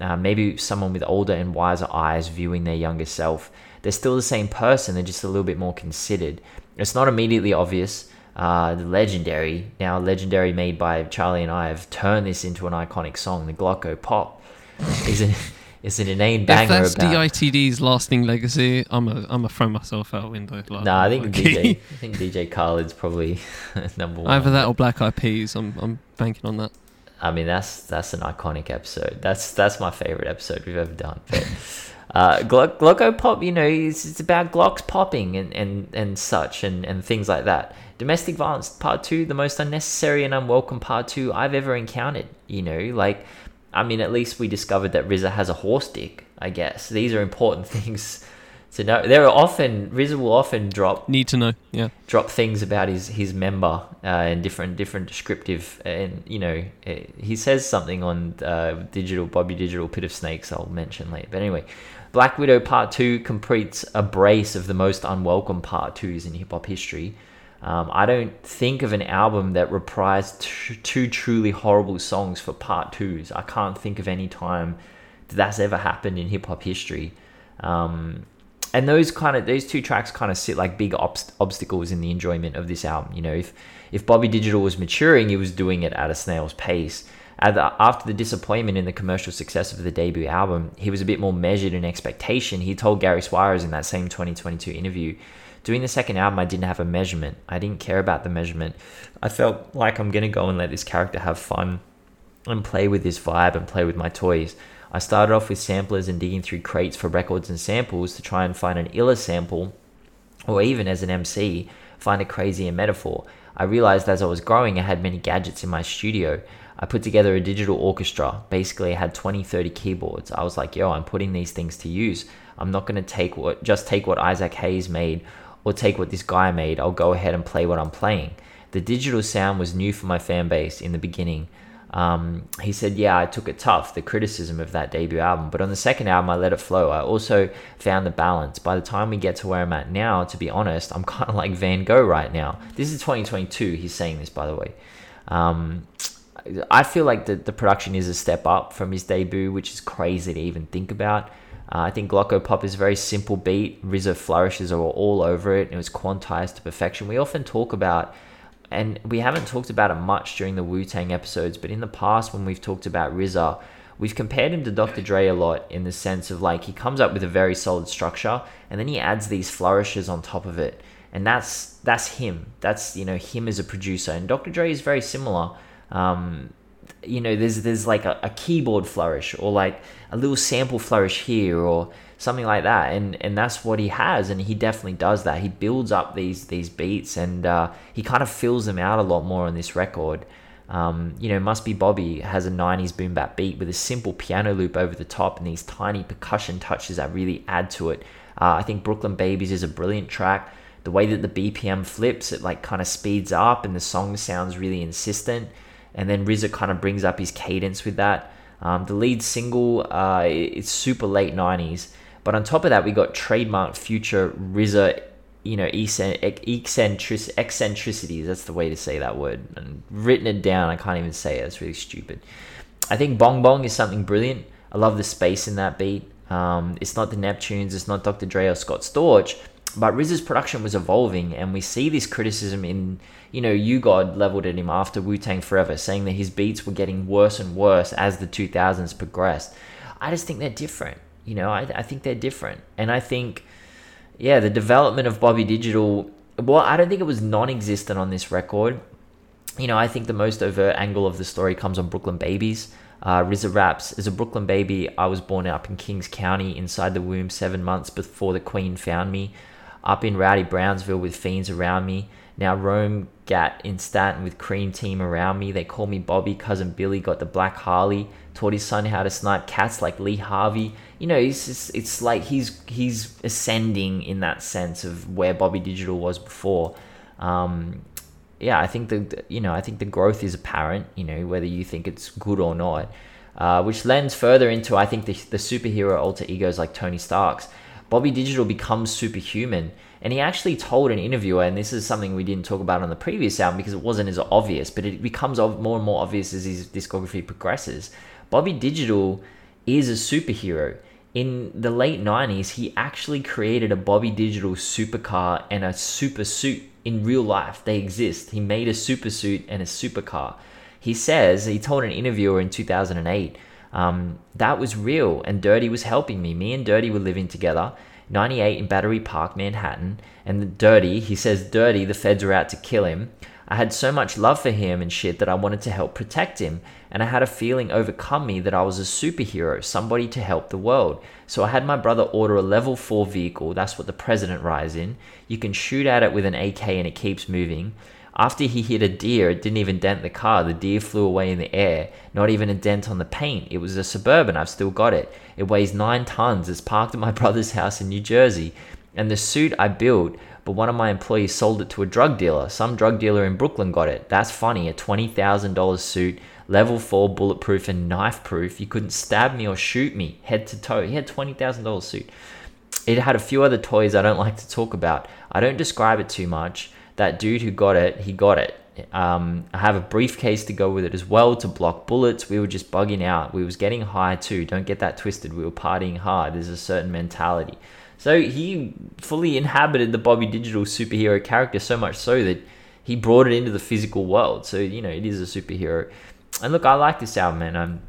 Uh, maybe someone with older and wiser eyes viewing their younger self. They're still the same person, they're just a little bit more considered. It's not immediately obvious, uh, the legendary, now legendary made by Charlie and I, have turned this into an iconic song. The Glocko Pop is, a, It's an inane If that's about. DITD's lasting legacy, I'm a I'm a throw myself out window. Like, No, I think like- DJ. I think DJ Khaled's probably number one. Either that or Black Eyed Peas. I'm I'm banking on that. I mean, that's that's an iconic episode. That's that's my favorite episode we've ever done. But uh, Glock, Glocko Pop, you know, it's, it's about Glocks popping and, and, and such and, and things like that. Domestic Violence Part 2, the most unnecessary and unwelcome Part 2 I've ever encountered. You know, like, I mean, at least we discovered that RZA has a horse dick, I guess. These are important things to know. There are often, RZA will often drop Need to know. Yeah. drop things about his his member uh, and different different descriptive and you know eh, he says something on uh, digital Bobby Digital Pit of Snakes I'll mention later but anyway Black Widow Part 2 completes a brace of the most unwelcome Part 2s in hip hop history um, I don't think of an album that reprised t- two truly horrible songs for Part 2s I can't think of any time that that's ever happened in hip hop history um, and those kind of those two tracks kind of sit like big obst- obstacles in the enjoyment of this album. You know, if if Bobby Digital was maturing, he was doing it at a snail's pace. After the disappointment in the commercial success of the debut album, he was a bit more measured in expectation. He told Gary Suarez in that same 2022 interview, doing the second album, I didn't have a measurement. I didn't care about the measurement. I felt like I'm gonna go and let this character have fun and play with this vibe and play with my toys. I started off with samplers and digging through crates for records and samples to try and find an iller sample, or even as an MC, find a crazier metaphor. I realized as I was growing, I had many gadgets in my studio. I put together a digital orchestra. Basically, I had 20, 30 keyboards. I was like, yo, I'm putting these things to use. I'm not going to take what, just take what Isaac Hayes made or take what this guy made. I'll go ahead and play what I'm playing. The digital sound was new for my fan base in the beginning. Um, he said, Yeah, I took it tough, the criticism of that debut album. But on the second album, I let it flow. I also found the balance. By the time we get to where I'm at now, to be honest, I'm kind of like Van Gogh right now. This is 2022. He's saying this, by the way. Um, I feel like the, the production is a step up from his debut, which is crazy to even think about. Uh, I think Glocko Pop is a very simple beat. RZA flourishes are all over it. It was quantized to perfection. We often talk about and we haven't talked about it much during the Wu Tang episodes, but in the past when we've talked about RZA, we've compared him to Dr. Dre a lot in the sense of like he comes up with a very solid structure and then he adds these flourishes on top of it. And that's that's him. That's you know him as a producer. And Dr. Dre is very similar. Um, you know, there's there's like a, a keyboard flourish or like a little sample flourish here or something like that. And and that's what he has and he definitely does that. He builds up these these beats and uh, he kind of fills them out a lot more on this record. Um, you know must be bobby has a 90s boom bap beat with a simple piano loop over the top and these tiny percussion touches that really add to it. Uh, i think brooklyn babies is a brilliant track. The way that the bpm flips it like kind of speeds up and the song sounds really insistent. And then RZA kind of brings up his cadence with that. Um, the lead single uh, it's super late 90s but on top of that, we got trademark future RZA, you know, eccentric, eccentricities. That's the way to say that word. And written it down, I can't even say it. It's really stupid. I think Bong Bong is something brilliant. I love the space in that beat. Um, it's not the Neptunes, it's not Dr. Dre or Scott Storch, but RZA's production was evolving, and we see this criticism in, you know, U-God leveled at him after Wu Tang Forever, saying that his beats were getting worse and worse as the 2000s progressed. I just think they're different. You know, I, I think they're different. And I think, yeah, the development of Bobby Digital, well, I don't think it was non existent on this record. You know, I think the most overt angle of the story comes on Brooklyn Babies. Uh, RZA raps, as a Brooklyn baby, I was born up in Kings County inside the womb seven months before the Queen found me. Up in rowdy Brownsville with fiends around me. Now roam gat in Staten with cream team around me. They call me Bobby, cousin Billy got the black Harley. Taught his son how to snipe cats like Lee Harvey. You know, it's just, it's like he's he's ascending in that sense of where Bobby Digital was before. Um, yeah, I think the you know I think the growth is apparent. You know whether you think it's good or not, uh, which lends further into I think the the superhero alter egos like Tony Stark's. Bobby Digital becomes superhuman, and he actually told an interviewer, and this is something we didn't talk about on the previous album because it wasn't as obvious, but it becomes more and more obvious as his discography progresses. Bobby Digital is a superhero. In the late 90s, he actually created a Bobby Digital supercar and a super suit in real life. They exist. He made a super suit and a supercar. He says, he told an interviewer in 2008, Um, that was real, and Dirty was helping me. Me and Dirty were living together, 98 in Battery Park, Manhattan. And Dirty, he says, Dirty, the feds are out to kill him. I had so much love for him and shit that I wanted to help protect him. And I had a feeling overcome me that I was a superhero, somebody to help the world. So I had my brother order a level 4 vehicle. That's what the president rides in. You can shoot at it with an AK and it keeps moving. After he hit a deer, it didn't even dent the car. The deer flew away in the air. Not even a dent on the paint. It was a Suburban. I've still got it. It weighs nine tons. It's parked at my brother's house in New Jersey. And the suit I built but one of my employees sold it to a drug dealer. Some drug dealer in Brooklyn got it. That's funny. A $20,000 suit, level 4 bulletproof and knife proof. You couldn't stab me or shoot me head to toe. He had $20,000 suit. It had a few other toys I don't like to talk about. I don't describe it too much. That dude who got it, he got it. Um, I have a briefcase to go with it as well to block bullets. We were just bugging out. We was getting high too. Don't get that twisted. We were partying hard. There's a certain mentality. So he fully inhabited the Bobby Digital superhero character so much so that he brought it into the physical world. So you know it is a superhero. And look, I like this album, and um,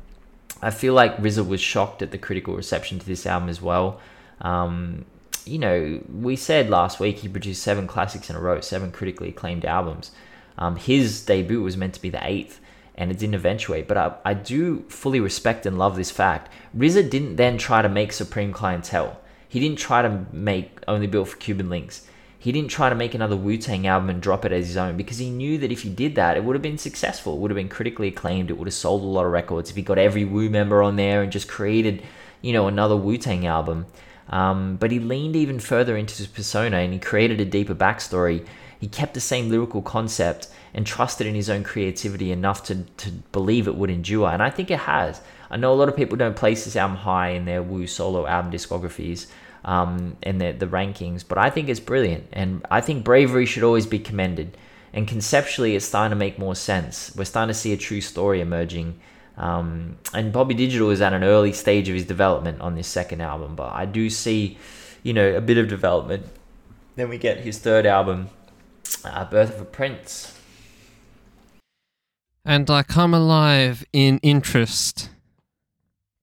I feel like RZA was shocked at the critical reception to this album as well. Um, you know, we said last week he produced seven classics in a row, seven critically acclaimed albums. Um, his debut was meant to be the eighth, and it didn't eventuate. But I, I do fully respect and love this fact. RZA didn't then try to make Supreme Clientele. He didn't try to make Only Built for Cuban Links. He didn't try to make another Wu Tang album and drop it as his own because he knew that if he did that, it would have been successful. It would have been critically acclaimed. It would have sold a lot of records if he got every Wu member on there and just created, you know, another Wu Tang album. Um, but he leaned even further into his persona and he created a deeper backstory. He kept the same lyrical concept and trusted in his own creativity enough to, to believe it would endure. And I think it has. I know a lot of people don't place this album high in their Wu solo album discographies um, the, the rankings, but I think it's brilliant. And I think bravery should always be commended. And conceptually, it's starting to make more sense. We're starting to see a true story emerging. Um, and Bobby Digital is at an early stage of his development on this second album, but I do see, you know, a bit of development. Then we get his third album, uh, Birth of a Prince. And I come alive in interest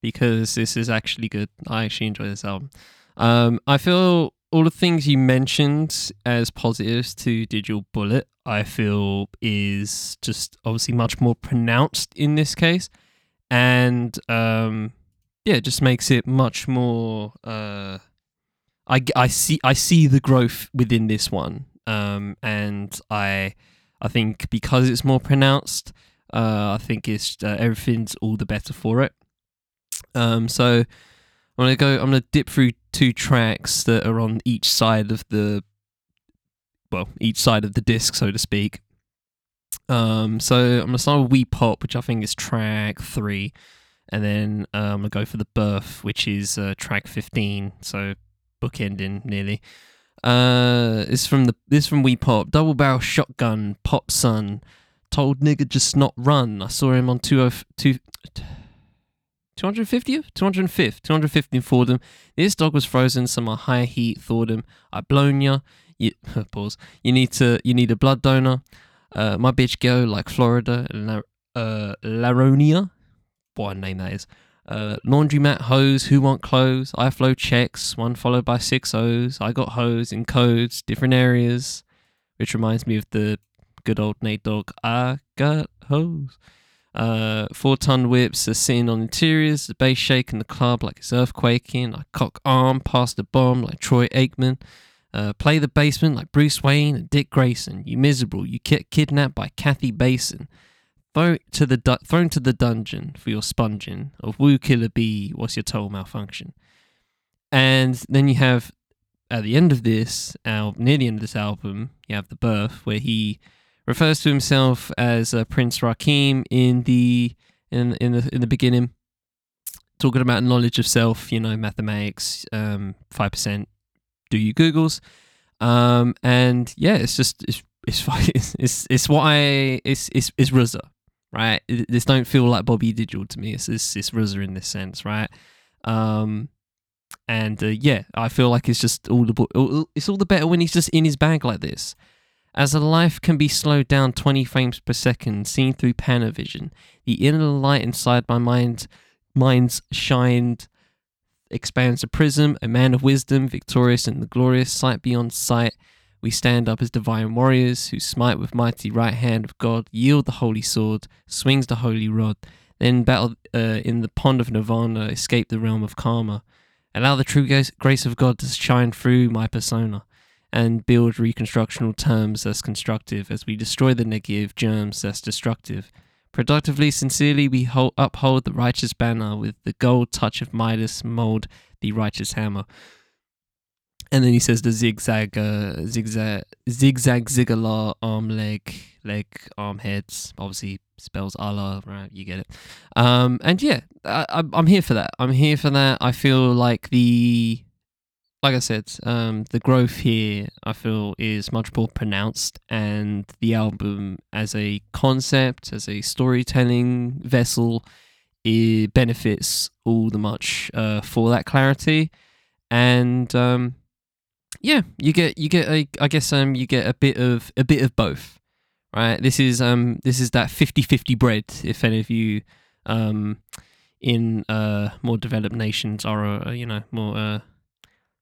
because this is actually good. I actually enjoy this album. Um, I feel all the things you mentioned as positives to Digital Bullet, I feel is just obviously much more pronounced in this case, and um, yeah, it just makes it much more. Uh, I, I see I see the growth within this one, um, and I I think because it's more pronounced, uh, I think it's uh, everything's all the better for it. Um, so I'm gonna go. I'm gonna dip through two tracks that are on each side of the, well, each side of the disc, so to speak. Um, so I'm gonna start with We Pop, which I think is track three, and then uh, I'm gonna go for the Birth, which is uh, track 15. So bookending nearly. Uh, it's from the this from We Pop, double barrel shotgun, pop son, told nigga just not run. I saw him on 202. 250th? 205th. 250 Fordham. This dog was frozen, so my high heat thawed him. I blown ya. You, pause. You need to. You need a blood donor. Uh, my bitch go like Florida. La, uh, Laronia. What a name that is. Uh, laundromat hose. Who want clothes? I flow checks. One followed by six O's. I got hose in codes, different areas, which reminds me of the good old Nate Dogg. I got hose. Uh, four ton whips are sitting on interiors, the bass shaking the club like it's earthquaking. I cock arm past the bomb like Troy Aikman. Uh, play the basement like Bruce Wayne and Dick Grayson. You miserable, you get kidnapped by Kathy Basin. Thrown to the du- thrown to the dungeon for your sponging of Woo Killer B. What's your total malfunction? And then you have at the end of this, al- near the end of this album, you have the birth where he refers to himself as uh, Prince Rakeem in the in in the in the beginning, talking about knowledge of self. You know, mathematics, um, five percent. Do you googles? Um, and yeah, it's just it's it's it's it's what I it's it's it's RZA, right? It, this don't feel like Bobby Digital to me. It's it's, it's RZA in this sense, right? Um, and uh, yeah, I feel like it's just all the it's all the better when he's just in his bag like this. As a life can be slowed down 20 frames per second, seen through Panavision, the inner light inside my mind minds shined expands a prism, a man of wisdom, victorious in the glorious sight beyond sight. We stand up as divine warriors who smite with mighty right hand of God, yield the holy sword, swings the holy rod, then battle uh, in the pond of nirvana, escape the realm of karma. Allow the true grace of God to shine through my persona and build reconstructional terms as constructive as we destroy the negative germs as destructive. Productively, sincerely, we hold, uphold the righteous banner with the gold touch of Midas mold the righteous hammer. And then he says the zigzag, uh, zigzag, zigzag, ziggler, arm, leg, leg, arm, heads. Obviously spells Allah, right? You get it. Um, and yeah, I, I'm here for that. I'm here for that. I feel like the like I said, um, the growth here I feel is much more pronounced, and the album as a concept, as a storytelling vessel, it benefits all the much uh, for that clarity, and um, yeah, you get you get a I guess um you get a bit of a bit of both, right? This is um this is that 50-50 bread. If any of you um in uh more developed nations are uh, you know more uh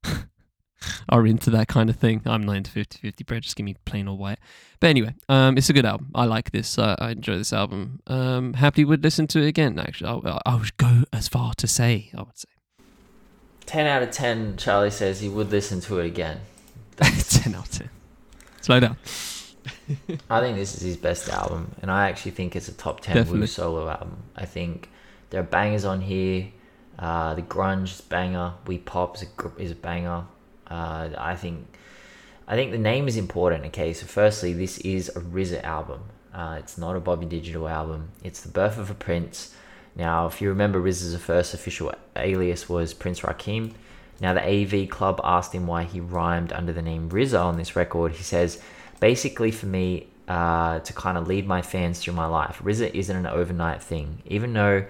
are into that kind of thing. I'm not into 50 50 bread, just give me plain or white. But anyway, um, it's a good album. I like this. Uh, I enjoy this album. Um, happy would listen to it again, actually. I, I would go as far to say, I would say. 10 out of 10, Charlie says he would listen to it again. 10 out of 10. Slow down. I think this is his best album, and I actually think it's a top 10 Definitely. Wu solo album. I think there are bangers on here. Uh, the grunge is banger. We pop is a, is a banger. Uh, I think I think the name is important. Okay, so firstly, this is a RZA album. Uh, it's not a Bobby Digital album. It's the birth of a prince. Now, if you remember, RZA's first official alias was Prince Rakeem. Now, the AV Club asked him why he rhymed under the name RZA on this record. He says, basically, for me, uh, to kind of lead my fans through my life, RZA isn't an overnight thing. Even though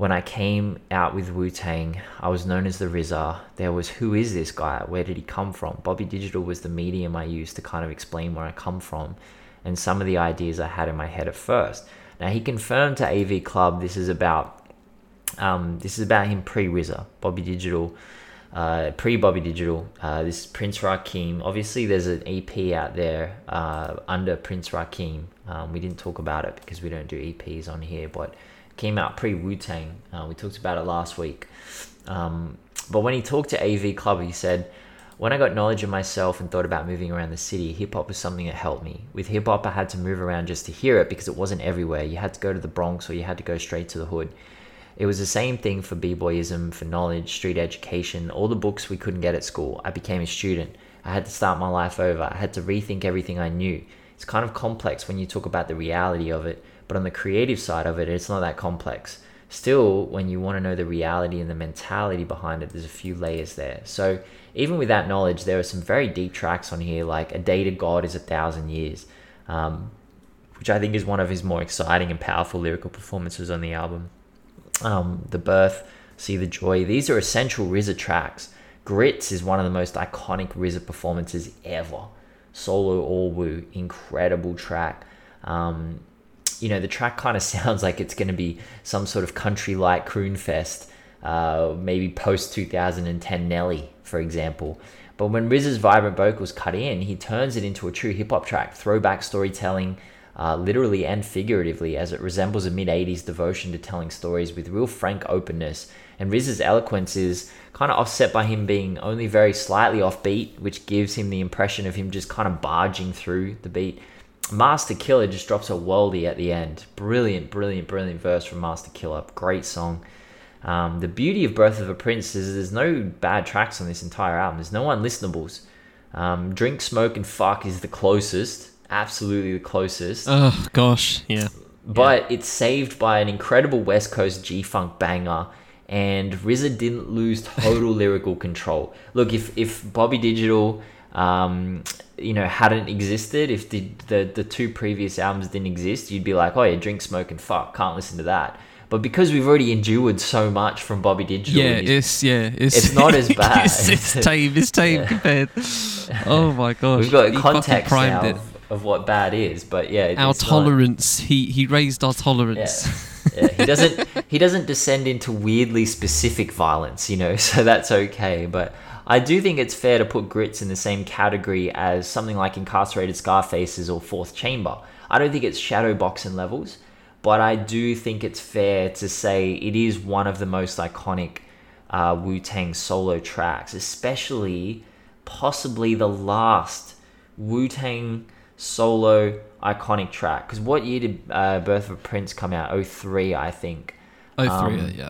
when I came out with Wu Tang, I was known as the RZA. There was who is this guy? Where did he come from? Bobby Digital was the medium I used to kind of explain where I come from and some of the ideas I had in my head at first. Now he confirmed to AV Club this is about um, this is about him pre RZA, Bobby Digital, uh, pre Bobby Digital. Uh, this is Prince Rakeem. Obviously, there's an EP out there uh, under Prince Rakeem. Um, we didn't talk about it because we don't do EPs on here, but came out pre Wu Tang. Uh, we talked about it last week. Um, but when he talked to AV Club, he said, When I got knowledge of myself and thought about moving around the city, hip hop was something that helped me. With hip hop, I had to move around just to hear it because it wasn't everywhere. You had to go to the Bronx or you had to go straight to the hood. It was the same thing for b-boyism, for knowledge, street education, all the books we couldn't get at school. I became a student. I had to start my life over. I had to rethink everything I knew. It's kind of complex when you talk about the reality of it, but on the creative side of it, it's not that complex. Still, when you want to know the reality and the mentality behind it, there's a few layers there. So, even with that knowledge, there are some very deep tracks on here, like A Day to God is a Thousand Years, um, which I think is one of his more exciting and powerful lyrical performances on the album. Um, the Birth, See the Joy, these are essential RZA tracks. Grits is one of the most iconic RZA performances ever. Solo All Wu, incredible track. Um, you know, the track kind of sounds like it's going to be some sort of country like croon fest, uh, maybe post 2010 Nelly, for example. But when RZA's vibrant vocals cut in, he turns it into a true hip hop track, throwback storytelling, uh, literally and figuratively, as it resembles a mid 80s devotion to telling stories with real frank openness. And RZA's eloquence is kind of offset by him being only very slightly offbeat, which gives him the impression of him just kind of barging through the beat. Masta Killa just drops a worldie at the end. Brilliant, brilliant, brilliant verse from Masta Killa. Great song. Um, the beauty of Birth of a Prince is there's no bad tracks on this entire album. There's no unlistenables. Um, Drink, Smoke, and Fuck is the closest. Absolutely the closest. Oh, gosh. Yeah. But yeah. it's saved by an incredible West Coast G Funk banger. And RZA didn't lose total lyrical control. Look, if, if Bobby Digital um, you know, hadn't existed, if the, the the two previous albums didn't exist, you'd be like, oh yeah, drink, smoke, and fuck, can't listen to that. But because we've already endured so much from Bobby Digital, yeah, it's yeah, it's, it's not as bad. it's, it's tame, it's tame yeah. compared. Oh my gosh, we've got context now of, of, what bad is, but yeah, our tolerance. Not, he he raised our tolerance. Yeah. Yeah, he doesn't he doesn't descend into weirdly specific violence, you know, so that's okay. But I do think it's fair to put Grits in the same category as something like Incarcerated Scarfaces or Fourth Chamber. I don't think it's shadow boxing levels, but I do think it's fair to say it is one of the most iconic uh, Wu Tang solo tracks, especially possibly the last Wu Tang solo iconic track. Because what year did uh, Birth of a Prince come out? 03, I think. Oh, three, Um, yeah.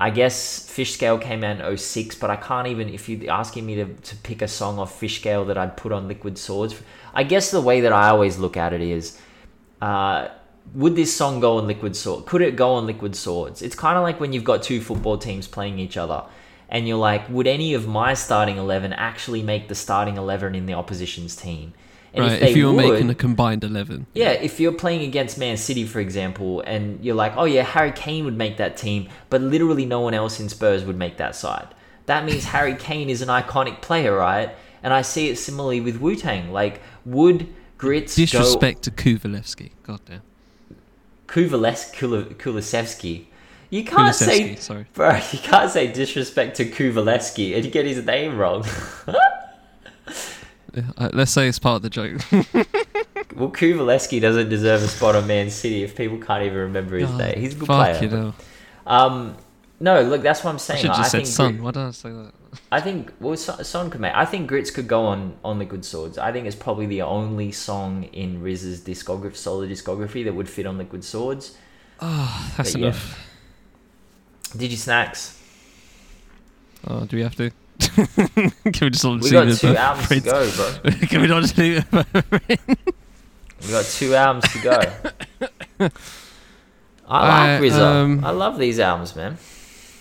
I guess Fish Scale came out in 06, but I can't even, if you're asking me to, to pick a song off Fish Scale that I'd put on Liquid Swords, I guess the way that I always look at it is, uh, would this song go on Liquid Swords? Could it go on Liquid Swords? It's kind of like when you've got two football teams playing each other, and you're like, would any of my starting 11 actually make the starting 11 in the opposition's team? And right, if, they you were would- making a combined 11. yeah, if you're playing against Man City, for example, and you're like, oh yeah, Harry Kane would make that team, but literally no one else in Spurs would make that side. That means Harry Kane is an iconic player, right? And I see it similarly with Wu Tang. Like, would Grits Disrespect to Kuvalevsky. God damn. go Kuvales- Kulisevsky? You can't say, sorry. bro, you can't say disrespect to Kuvalevsky and get his name wrong. Yeah, uh, let's say it's part of the joke. well, Kuvalevsky doesn't deserve a spot on Man City if people can't even remember his name. He's a good player. you know. Um, no, look, that's what I'm I saying. should I, just said think son. Grit- Why did I say that? I think well, Son, could make. I think Grits could go on on the Good Swords. I think it's probably the only song in RZA's discography, solo discography, that would fit on Liquid Swords. Oh, that's But yeah. enough. Did you snacks? Oh, do we have to? Can we just We got two albums to go, bro. Can we not just leave it? We got two albums to go. I like RZA. um, I love these albums, man.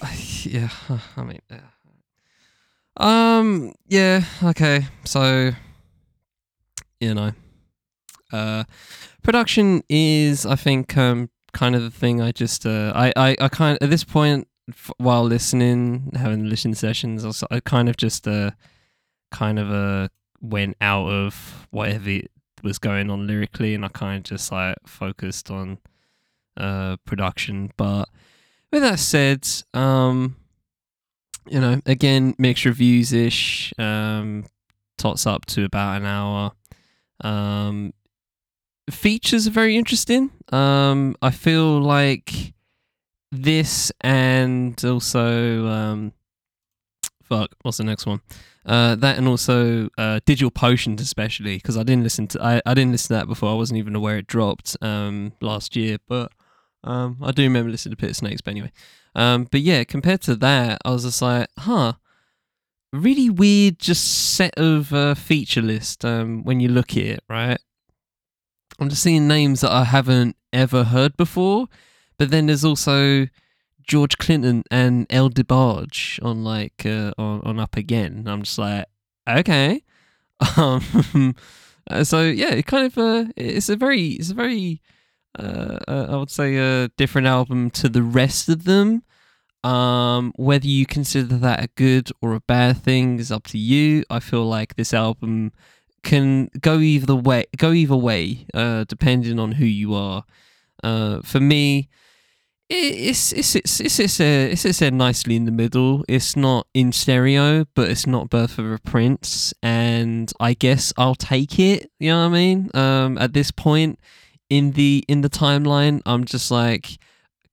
yeah, I mean, yeah. Um, yeah, okay. So, you know, uh, production is, I think, um, kind of the thing. I just, uh, I, I, I kind at this point, f- while listening, having listening sessions, I kind of just, uh, kind of, uh, went out of whatever was going on lyrically, and I kind of just like focused on, uh, production. But with that said, um, you know, again, mixed reviews ish, um, tots up to about an hour. Um, features are very interesting. Um, I feel like this and also, um, fuck, what's the next one? Uh, that and also uh, digital potions, especially because I didn't listen to I, I didn't listen to that before. I wasn't even aware it dropped um last year, but um I do remember listening to Pit of Snakes. But anyway, um, but yeah, compared to that, I was just like, huh, really weird, just set of uh, feature list. Um, when you look at it, right, I'm just seeing names that I haven't ever heard before, but then there's also George Clinton and El DeBarge on like uh, on on Up Again. I'm just like, okay. Um, uh, so yeah, it kind of uh, it's a very it's a very uh, uh, I would say a different album to the rest of them. Um, whether you consider that a good or a bad thing is up to you. I feel like this album can go either way, go either way, uh, depending on who you are. Uh, for me, it's it's it's it's it's, uh, it's it's uh, nicely in the middle. It's not in stereo, but it's not Birth of a Prince, and I guess I'll take it. You know what I mean? Um, at this point in the in the timeline, I'm just like,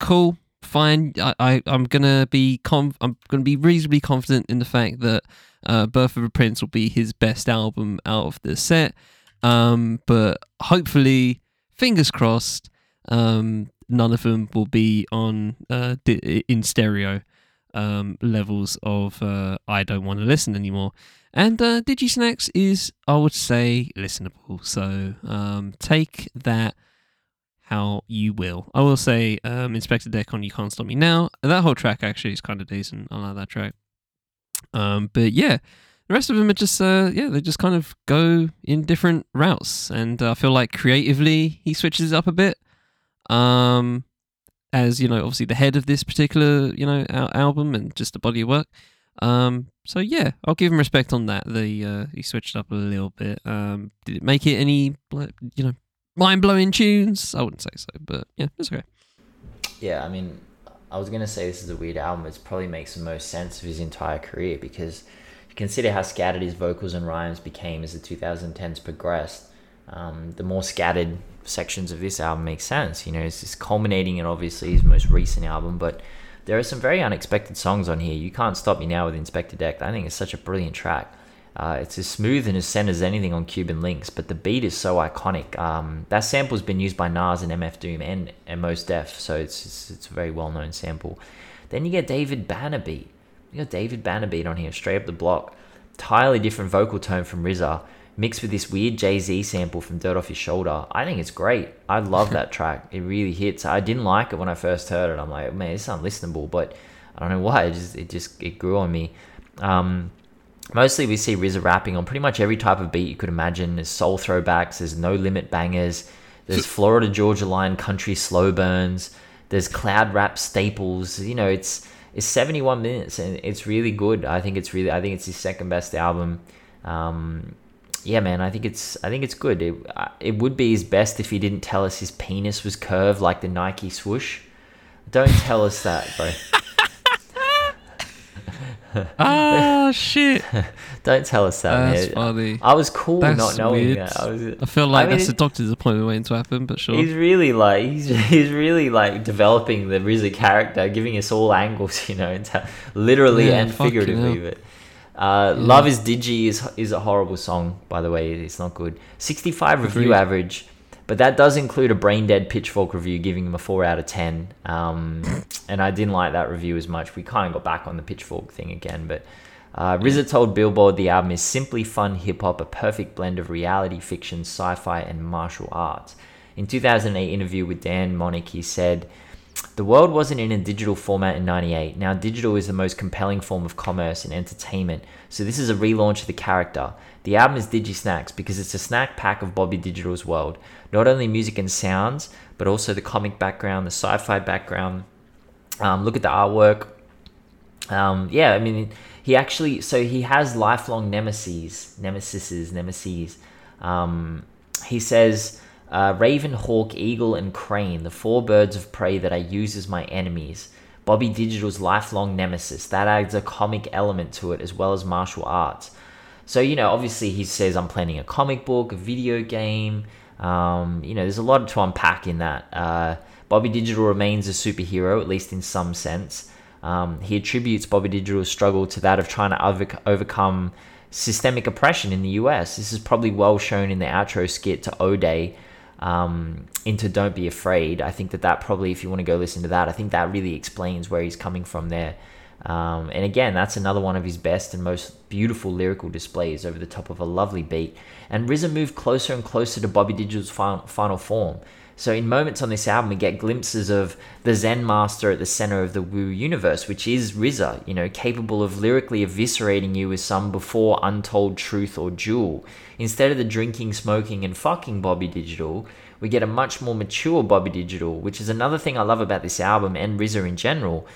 cool, fine. I, I I'm gonna be conf- I'm gonna be reasonably confident in the fact that uh, Birth of a Prince will be his best album out of the set. Um, but hopefully, fingers crossed, um, none of them will be on uh, in stereo um, levels of uh, I don't want to listen anymore. And uh, DigiSnacks is, I would say, listenable. So um, take that how you will. I will say um, Inspectah Deck on You Can't Stop Me Now. That whole track actually is kind of decent. I like that track. Um, but yeah, the rest of them are just, uh, yeah, they just kind of go in different routes. And uh, I feel like creatively he switches it up a bit. Um, as you know, obviously the head of this particular, you know, al- album and just the body of work. Um, so yeah, I'll give him respect on that. The uh, he switched up a little bit. Um, did it make it any, you know, mind blowing tunes? I wouldn't say so, but yeah, it's okay. yeah, I mean, I was gonna say this is a weird album. It probably makes the most sense of his entire career because you consider how scattered his vocals and rhymes became as the 2010s progressed. Um, the more scattered sections of this album make sense. You know, it's just culminating in obviously his most recent album, but there are some very unexpected songs on here. You can't stop me now with Inspectah Deck. I think it's such a brilliant track. Uh, it's as smooth and as sent as anything on Cuban Links, but the beat is so iconic. Um, that sample's been used by Nas and MF Doom and, and Mos Def, so it's, it's, it's a very well known sample. Then you get David Banner beat. You got David Banner beat on here, straight up the block. Entirely different vocal tone from RZA, mixed with this weird Jay Z sample from Dirt Off Your Shoulder. I think it's great. I love that track. It really hits. I didn't like it when I first heard it. I'm like, man, it's unlistenable, but I don't know why. It just it just it grew on me. Um, Mostly we see RZA rapping on pretty much every type of beat you could imagine. There's soul throwbacks, there's no limit bangers, there's Florida Georgia line country slow burns, there's cloud rap staples. You know, it's it's 71 minutes and it's really good. I think it's really I think it's his second best album. Um, yeah, man, I think it's I think it's good. It, it would be his best if he didn't tell us his penis was curved like the Nike swoosh. Don't tell us that, bro. ah shit! Don't tell us that. That's man. funny. I was cool That's not knowing weird. that. I, was, I feel like I mean, that's a doctor's appointment waiting to happen, but sure. He's really like he's he's really like developing the RZA character, giving us all angles, you know, into, literally Yeah, and figuratively. But uh, "Love Is Digi" is is a horrible song, by the way. It's not good. Sixty five review Agreed. average, but that does include a brain dead Pitchfork review, giving him a four out of ten. Um, and I didn't like that review as much. We kind of got back on the Pitchfork thing again, but. Uh, RZA told Billboard the album is simply fun hip hop, a perfect blend of reality, fiction, sci fi, and martial arts. In 2008 interview with Dan Monick, he said, The world wasn't in a digital format in 98. Now, digital is the most compelling form of commerce and entertainment, so this is a relaunch of the character. The album is Digi Snacks because it's a snack pack of Bobby Digital's world. Not only music and sounds, but also the comic background, the sci fi background. Um, look at the artwork, um, yeah, I mean, he actually so he has lifelong nemesis, nemesises, nemesis. Um, he says, uh, Raven, Hawk, Eagle, and Crane, the four birds of prey that I use as my enemies. Bobby Digital's lifelong nemesis. That adds a comic element to it as well as martial arts. So, you know, obviously he says, I'm planning a comic book, a video game. Um, you know, there's a lot to unpack in that. Uh, Bobby Digital remains a superhero, at least in some sense. Um, he attributes Bobby Digital's struggle to that of trying to over- overcome systemic oppression in the US. This is probably well shown in the outro skit to O'Day um, into Don't Be Afraid. I think that that probably, if you want to go listen to that, I think that really explains where he's coming from there. Um, and again, that's another one of his best and most beautiful lyrical displays over the top of a lovely beat. And RZA moved closer and closer to Bobby Digital's final, final form. So in moments on this album, we get glimpses of the Zen master at the center of the Wu universe, which is RZA, you know, capable of lyrically eviscerating you with some before untold truth or jewel. Instead of the drinking, smoking, and fucking Bobby Digital, we get a much more mature Bobby Digital, which is another thing I love about this album and RZA in general.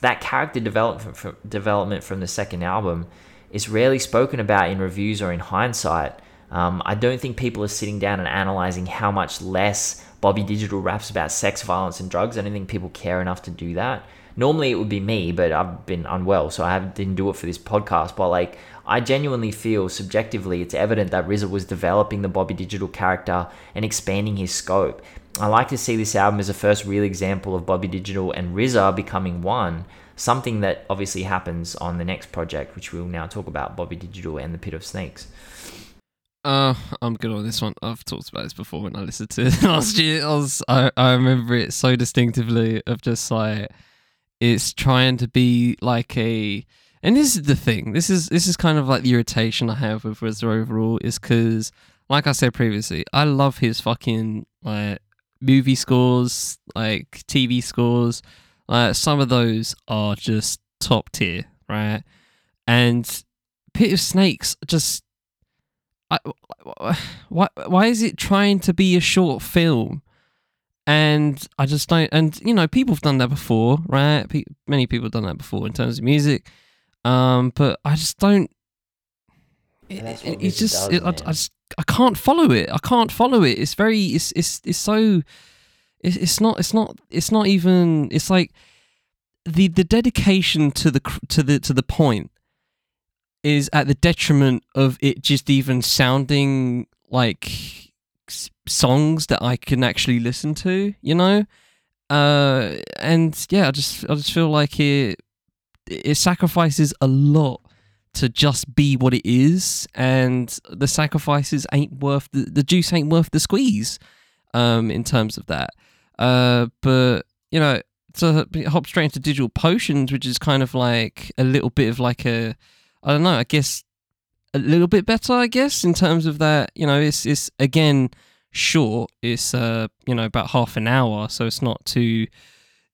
That character development from, development from the second album is rarely spoken about in reviews or in hindsight. Um, I don't think people are sitting down and analyzing how much less Bobby Digital raps about sex, violence, and drugs. I don't think people care enough to do that. Normally it would be me, but I've been unwell, so I didn't do it for this podcast. But like, I genuinely feel subjectively it's evident that RZA was developing the Bobby Digital character and expanding his scope. I like to see this album as a first real example of Bobby Digital and RZA becoming one. Something that obviously happens on the next project, which we'll now talk about Bobby Digital and the Pit of Snakes. Uh, I'm good on this one. I've talked about this before when I listened to it last year. I was, I, I remember it so distinctively of just like it's trying to be like a, and this is the thing. This is this is kind of like the irritation I have with RZA overall is because, like I said previously, I love his fucking like movie scores, like TV scores. Like some of those are just top tier, right? And Pit of Snakes just Why why is it trying to be a short film? And I just don't. And you know, people have done that before, right? Pe- many people have done that before in terms of music. Um, but I just don't. It, it- it's just, does, I. I just, I can't follow it. I can't follow it. It's very, it's, it's, it's so, it's it's not it's not it's not even it's like the the dedication to the to the to the point is at the detriment of it just even sounding like s- songs that I can actually listen to, you know? Uh and yeah, I just I just feel like it it sacrifices a lot to just be what it is and the sacrifices ain't worth the, the juice ain't worth the squeeze um in terms of that. Uh but you know, to hop straight into digital potions, which is kind of like a little bit of like a I don't know, I guess a little bit better, I guess, in terms of that, you know, it's it's again short. It's uh, you know, about half an hour, so it's not too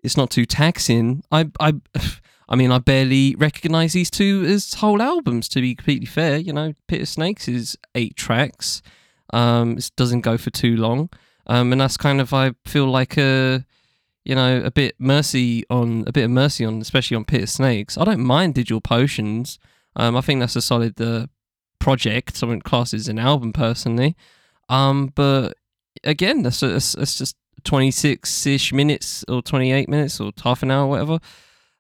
it's not too taxing. I I I mean, I barely recognize these two as whole albums to be completely fair, you know, Pit of Snakes is eight tracks. Um it doesn't go for too long. Um and that's kind of I feel like a you know, a bit mercy on a bit of mercy on especially on Pit of Snakes. I don't mind Digital Potions. Um, I think that's a solid uh, project. I wouldn't class it as an album personally. Um, but again, that's, that's, that's just 26 ish minutes or 28 minutes or half an hour, whatever,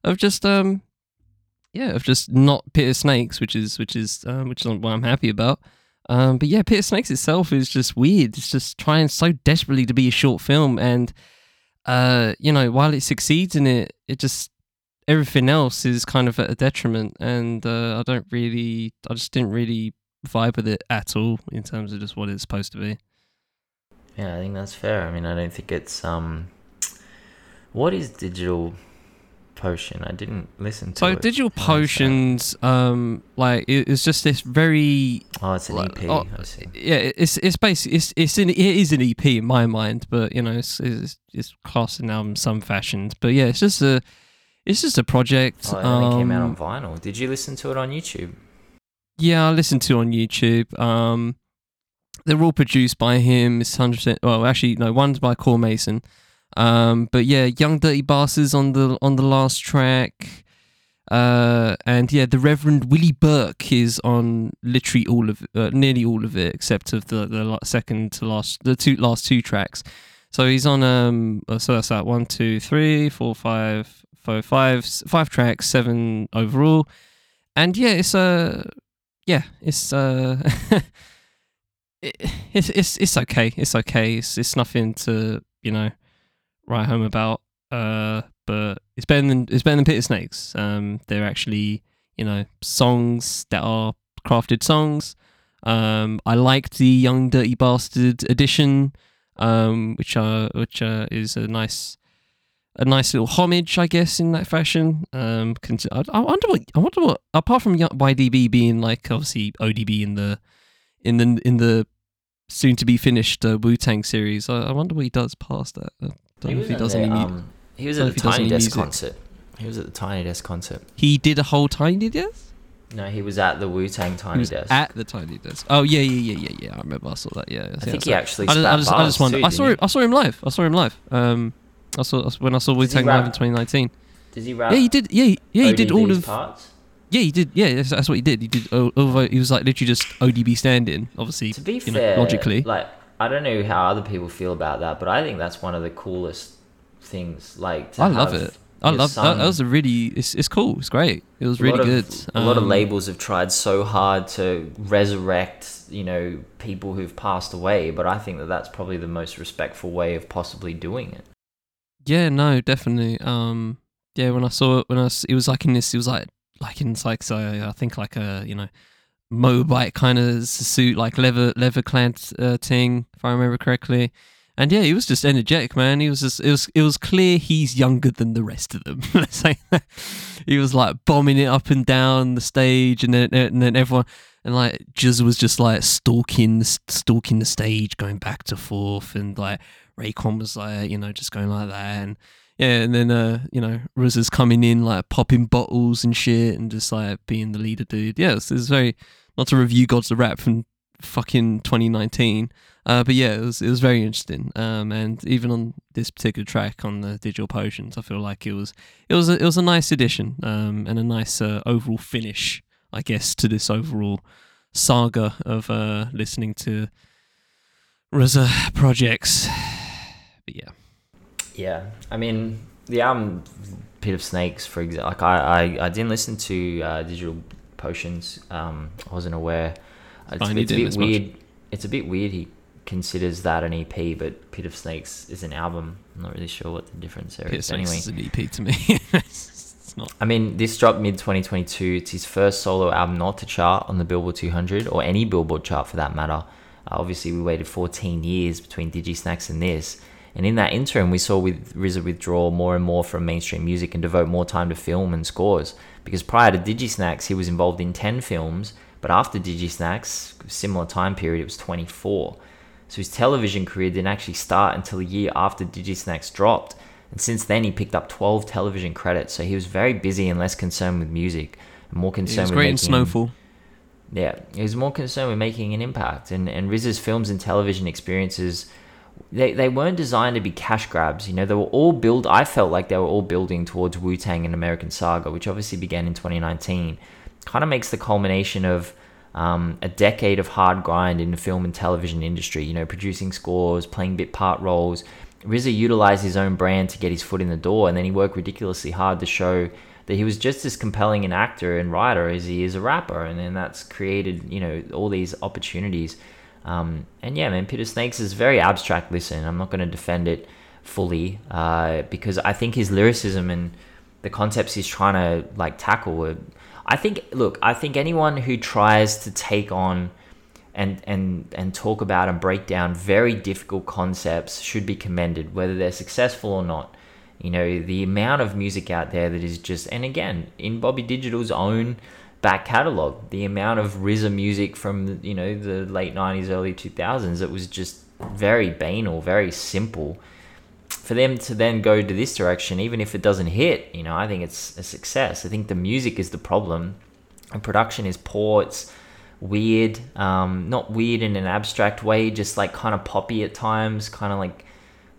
of just, um, yeah, of just not of Snakes, which is, which is, um, which is what I'm happy about. Um, but yeah, of Snakes itself is just weird. It's just trying so desperately to be a short film. And, uh, you know, while it succeeds in it, it just, everything else is kind of at a detriment, and uh, I don't really, I just didn't really vibe with it at all in terms of just what it's supposed to be. Yeah, I think that's fair. I mean, I don't think it's um. What is digital potion? I didn't listen to it. So it. digital What is that? potions, um, like it, it's just this very Oh, it's an like, EP. oh, I see. yeah, it's it's basically it's it's an, it is an EP in my mind, but you know it's it's, it's classed in album some fashions. But yeah, it's just a it's just a project. Oh, it only came out on um, vinyl. Did you listen to it on YouTube? Yeah, I listened to it on YouTube. Um, they're all produced by him. It's hundred percent. Well, actually, no, one's by Core Mason. Um, but yeah, Young Dirty Bastards on the on the last track. Uh, and yeah, the Reverend Willie Burke is on literally all of, uh, nearly all of it, except of the the second to last, the two last two tracks. So he's on um, uh, so that's that one, two, three, four, five, four, five, five tracks, seven overall. And yeah, it's a yeah, it's uh, it, it's it's it's okay. It's okay. It's it's nothing to you know write home about. Uh, but it's better than it's better than Pit Snakes. Um, they're actually you know songs that are crafted songs. Um, I liked the Young Dirty Bastard edition, um, which uh which uh, is a nice a nice little homage, I guess, in that fashion. Um, I, I wonder what I wonder what apart from YDB being like obviously ODB in the in the in the soon to be finished uh, Wu Tang series. I, I wonder what he does past that. I don't know if he does the, any. um, he was at the he Tiny Desk concert. He was at the Tiny Desk concert. he did a whole Tiny Desk. No, he was at the Wu Tang He Tiny was Desk. at the Tiny Desk. Oh yeah, yeah, yeah, yeah, yeah. I remember. I saw that. Yeah, I think he actually. I just, I just, I just bars wonder. too, I saw him. I saw him live. I saw him live. Um, I saw when I saw Wu Tang live in 2019. he? Does he rap? Yeah, he did. Yeah, he- yeah, he did all of. parts. Yeah, he did. Yeah, that's, that's what he did. He did. Although he was like literally just ODB stand-in, obviously. To be you know, fair, logically. like I don't know how other people feel about that, but I think that's one of the coolest things. Like to I love it. I love that. That was a really. It's it's cool. It's great. It was a really good. Of, a lot of Um, labels have tried so hard to resurrect, you know, people who've passed away, but I think that that's probably the most respectful way of possibly doing it. Yeah, no, definitely. Um, yeah, when I saw it, when I s- it was like in this, it was like like in like so I think like a you know Mobite kind of suit, like leather leather clad uh, thing, if I remember correctly. And yeah, he was just energetic, man. He was just it was it was clear he's younger than the rest of them. Let's say that. he was like bombing it up and down the stage, and then and then everyone and like GZA was just like stalking stalking the stage, going back to forth, and like Raekwon was like you know just going like that, and yeah, and then uh you know RZA's coming in like popping bottles and shit, and just like being the leader dude. Yeah, it's, very not to review Gods of Rap from fucking 2019. Uh, but yeah, it was it was very interesting. Um, and even on this particular track on the Digital Potions, I feel like it was it was a, it was a nice addition. Um, and a nice uh, overall finish, I guess, to this overall saga of uh listening to RZA projects. But yeah, Yeah, I mean the album Pit of Snakes, for example. Like I, I, I didn't listen to uh, Digital Potions. Um, I wasn't aware. It's, you it's a bit as much. weird. It's a bit weird. He considers that an EP, but Pit of Snakes is an album. I'm not really sure what the difference there Pit of is. Snakes Anyway, is an EP to me. it's not. I mean, this dropped mid 2022. It's his first solo album not to chart on the Billboard 200 or any Billboard chart for that matter. Uh, obviously, we waited 14 years between Digisnacks and this. And in that interim, we saw with RZA withdraw more and more from mainstream music and devote more time to film and scores. Because prior to Digisnacks, he was involved in 10 films, but after Digisnacks, similar time period, it was 24. So his television career didn't actually start until a year after Digisnacks dropped. And since then, he picked up 12 television credits. So he was very busy and less concerned with music, and more concerned with great in making, Snowfall. Yeah, he was more concerned with making an impact. And and RZA's films and television experiences, they they weren't designed to be cash grabs. You know, they were all build. I felt like they were all building towards Wu Tang and American Saga, which obviously began in 2019. Kind of makes the culmination of um, a decade of hard grind in the film and television industry. You know, producing scores, playing bit part roles. RZA utilized his own brand to get his foot in the door, and then he worked ridiculously hard to show that he was just as compelling an actor and writer as he is a rapper, and then that's created you know all these opportunities. Um, and yeah, man, Pit of Snakes is very abstract listen. I'm not going to defend it fully uh, because I think his lyricism and the concepts he's trying to like tackle. Are, I think, look, I think anyone who tries to take on and and and talk about and break down very difficult concepts should be commended, whether they're successful or not. You know, the amount of music out there that is just, and again, in Bobby Digital's own back catalog, the amount of RZA music from you know the late '90s, early 2000s, it was just very banal, very simple. For them to then go to this direction, even if it doesn't hit, you know, I think it's a success. I think the music is the problem, and production is poor. It's weird, um, not weird in an abstract way, just like kind of poppy at times, kind of like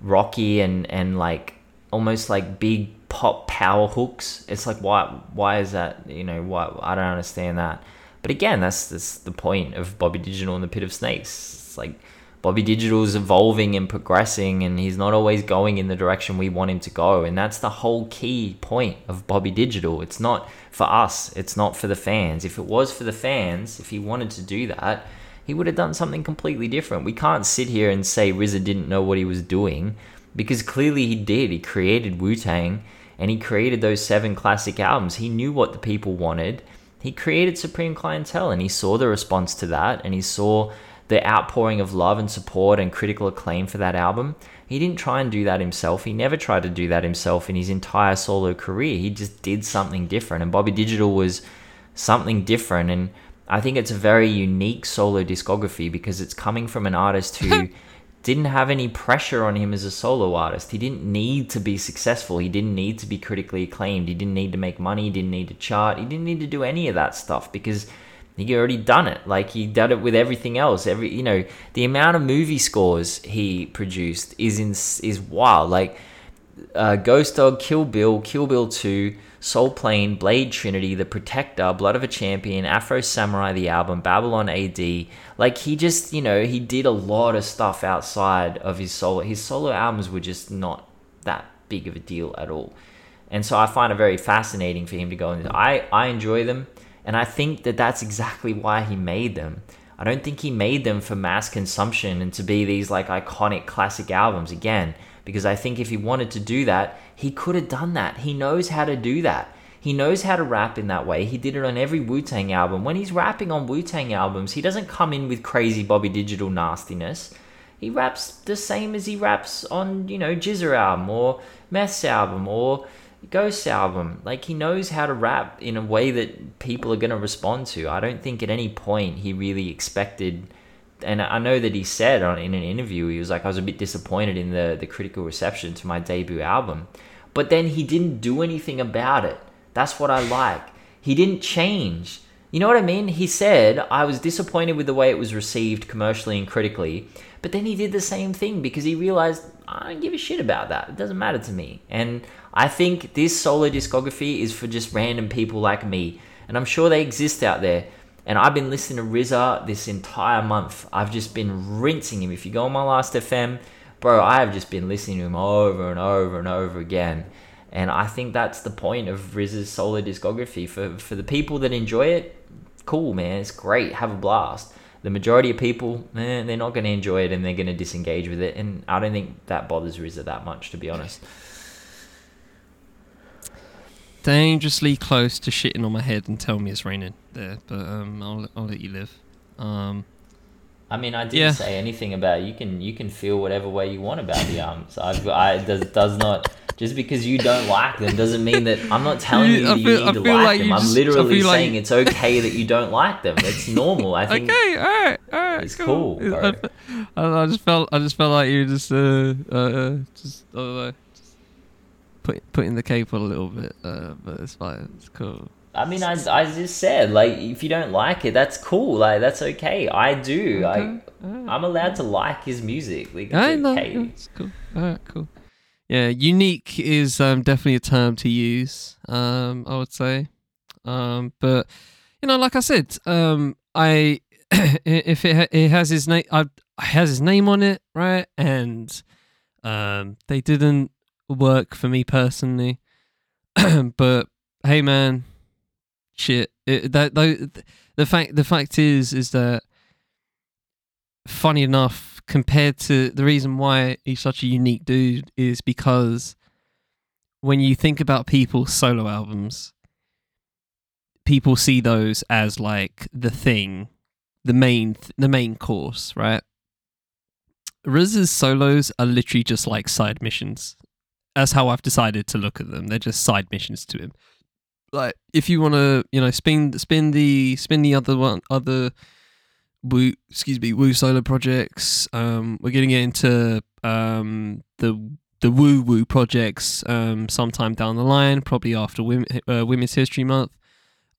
rocky and and like almost like big pop power hooks. It's like why why is that? You know why I don't understand that. But again, that's that's the point of Bobby Digital and the Pit of Snakes. It's like Bobby Digital is evolving and progressing, and he's not always going in the direction we want him to go. And that's the whole key point of Bobby Digital. It's not for us. It's not for the fans. If it was for the fans, if he wanted to do that, he would have done something completely different. We can't sit here and say RZA didn't know what he was doing because clearly he did. He created Wu Tang and he created those seven classic albums. He knew what the people wanted. He created Supreme Clientele and he saw the response to that and he saw the outpouring of love and support and critical acclaim for that album. He didn't try and do that himself. He never tried to do that himself in his entire solo career. He just did something different. And Bobby Digital was something different. And I think it's a very unique solo discography because it's coming from an artist who didn't have any pressure on him as a solo artist. He didn't need to be successful. He didn't need to be critically acclaimed. He didn't need to make money. He didn't need to chart. He didn't need to do any of that stuff because he already done it. Like he did it with everything else. Every you know the amount of movie scores he produced is in is wild. Like uh, Ghost Dog, Kill Bill, Kill Bill Two, Soul Plane, Blade Trinity, The Protector, Blood of a Champion, Afro Samurai, the album, Babylon AD. Like he just you know he did a lot of stuff outside of his solo. His solo albums were just not that big of a deal at all. And so I find it very fascinating for him to go into. I I enjoy them. And I think that that's exactly why he made them. I don't think he made them for mass consumption and to be these like iconic classic albums again. Because I think if he wanted to do that, he could have done that. He knows how to do that. He knows how to rap in that way. He did it on every Wu Tang album. When he's rapping on Wu Tang albums, he doesn't come in with crazy Bobby Digital nastiness. He raps the same as he raps on, you know, GZA album or Meth's album or Ghost album. Like he knows how to rap in a way that people are going to respond to. I don't think at any point he really expected. And I know that he said on in an interview he was like I was a bit disappointed in the the critical reception to my debut album, but then he didn't do anything about it. That's what I like. He didn't change. You know what I mean? He said I was disappointed with the way it was received commercially and critically, but then he did the same thing because he realized I don't give a shit about that. It doesn't matter to me. And I think this solo discography is for just random people like me. And I'm sure they exist out there. And I've been listening to RZA this entire month. I've just been rinsing him. If you go on my last FM, bro, I have just been listening to him over and over and over again. And I think that's the point of RZA's solo discography. For for the people that enjoy it, cool, man. It's great. Have a blast. The majority of people, man, they're not going to enjoy it and they're going to disengage with it. And I don't think that bothers RZA that much, to be honest. Dangerously close to shitting on my head and telling me it's raining there, but um, I'll I'll let you live. Um, I mean, I didn't Yeah. say anything about you can you can feel whatever way you want about the arms. I've I does does not just because you don't like them doesn't mean that I'm not telling You- you I that you feel- I need to feel like, like them. you I'm literally feel like- saying it's okay that you don't like them. It's normal. I think okay, all right, all right, It's cool. cool, I. I, I just felt I just felt like you were just uh uh just I don't know, just put putting the cape on a little bit. Uh, but it's fine. It's cool. I mean, I, I just said like if you don't like it, that's cool. Like that's okay. I do. I Okay, all right. I'm allowed to like his music. Like I okay. It's cool. All right, cool. Yeah, unique is um, definitely a term to use. Um, I would say, um, but you know, like I said, um, I if it ha- it has his name, I has his name on it, right? And um, they didn't work for me personally, but hey, man, shit. It, that though the fact the fact is is that funny enough, compared to the reason why he's such a unique dude is because when you think about people's solo albums, people see those as like the thing, the main, the main course, right? RZA's solos are literally just like side missions. That's how I've decided to look at them. They're just side missions to him. Like if you want to, you know, spin spin the spin the other one other Wu, excuse me, Wu solo projects. Um, we're getting into um the the Wu Wu projects um sometime down the line, probably after Women, uh, Women's History Month.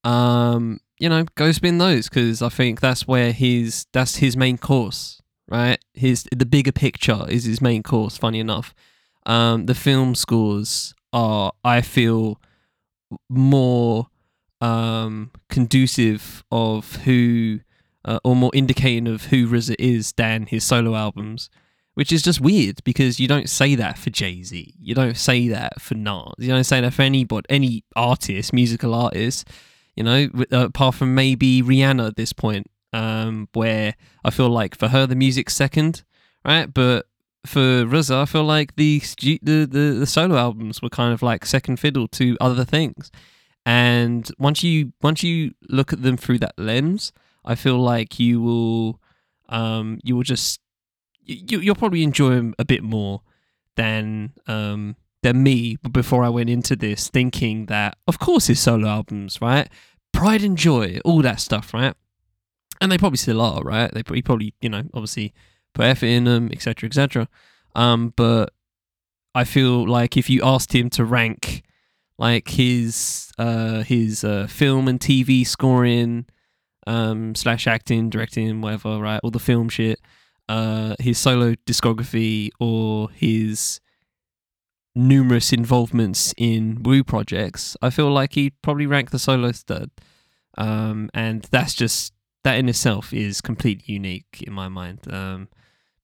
Um, you know, go spin those because I think that's where his that's his main course, right? His the bigger picture is his main course. Funny enough, um, the film scores are I feel more um conducive of who uh, or more indicating of who RZA is than his solo albums, which is just weird because you don't say that for Jay Z, you don't say that for Nas, you don't say that for anybody, any artist, musical artist, you know, uh, apart from maybe Rihanna at this point, um, where I feel like for her the music's second, right? But for RZA, I feel like the, stu- the the the solo albums were kind of like second fiddle to other things, and once you once you look at them through that lens. I feel like you will, um, you will just, you you'll probably enjoy them a bit more than um than me before I went into this, thinking that of course his solo albums, right, Pride and Joy, all that stuff, right, and they probably still are, right. They probably, probably you know, obviously put effort in them, etc., etc. Um, but I feel like if you asked him to rank like his uh his uh film and TV scoring um slash acting directing whatever right all the film shit uh his solo discography or his numerous involvements in Wu projects i feel like he'd probably rank the solos third um and that's just that in itself is completely unique in my mind um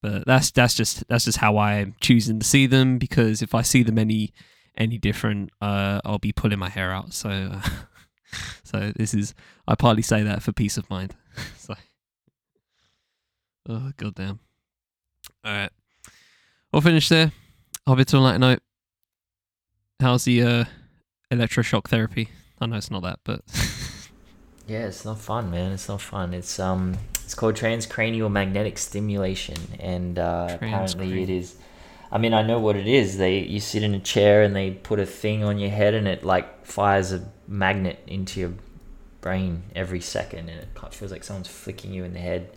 but that's that's just that's just how i'm choosing to see them because if i see them any any different uh i'll be pulling my hair out so uh, so this is I partly say that for peace of mind. so, oh goddamn! All right, we'll finish there. I'll be a light note. How's the uh, electroshock therapy? I know it's not that, but Yeah, it's not fun, man. It's not fun. It's um, it's called transcranial magnetic stimulation, and uh, apparently it is. I mean, I know what it is. They you sit in a chair and they put a thing on your head, and it like fires a magnet into your brain every second, and it feels like someone's flicking you in the head.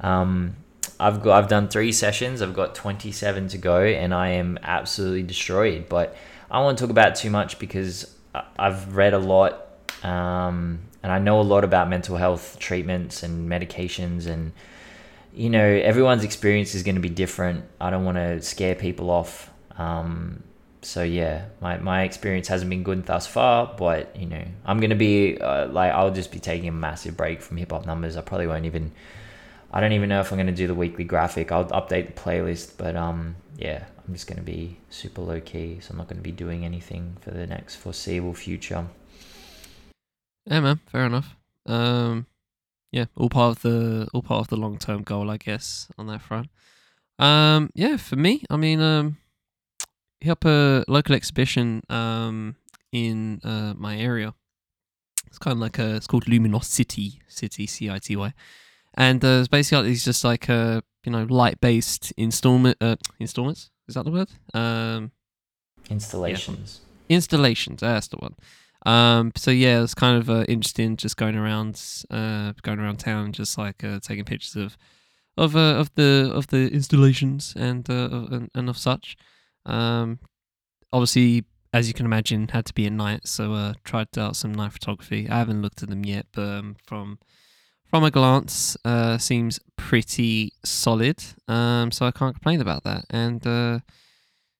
Um, I've got I've done three sessions. I've got twenty seven to go, and I am absolutely destroyed. But I won't talk about it too much because I've read a lot, um, and I know a lot about mental health treatments and medications, and you know everyone's experience is going to be different. I don't want to scare people off. Um, so yeah, my, my experience hasn't been good thus far, but you know I'm gonna be uh, like I'll just be taking a massive break from hip hop numbers. I probably won't even I don't even know if I'm gonna do the weekly graphic. I'll update the playlist, but um, yeah, I'm just gonna be super low key, so I'm not gonna be doing anything for the next foreseeable future. Yeah, man. Fair enough. Um, yeah, all part of the all part of the long term goal, I guess, on that front. Um, yeah, for me, I mean, um, hit up a local exhibition um in uh my area. It's kind of like a it's called Luminosity City C I T Y, and uh, it's basically it's just like a you know light based installment uh installments is that the word um Installations. installations. That's the one. Um, so yeah, it was kind of uh, interesting just going around, uh, going around town, just like uh, taking pictures of, of uh, of the of the installations and uh, and, and of such. Um, obviously, as you can imagine, had to be at night, so uh, tried out some night photography. I haven't looked at them yet, but um, from from a glance, seems pretty solid. Um, so I can't complain about that. And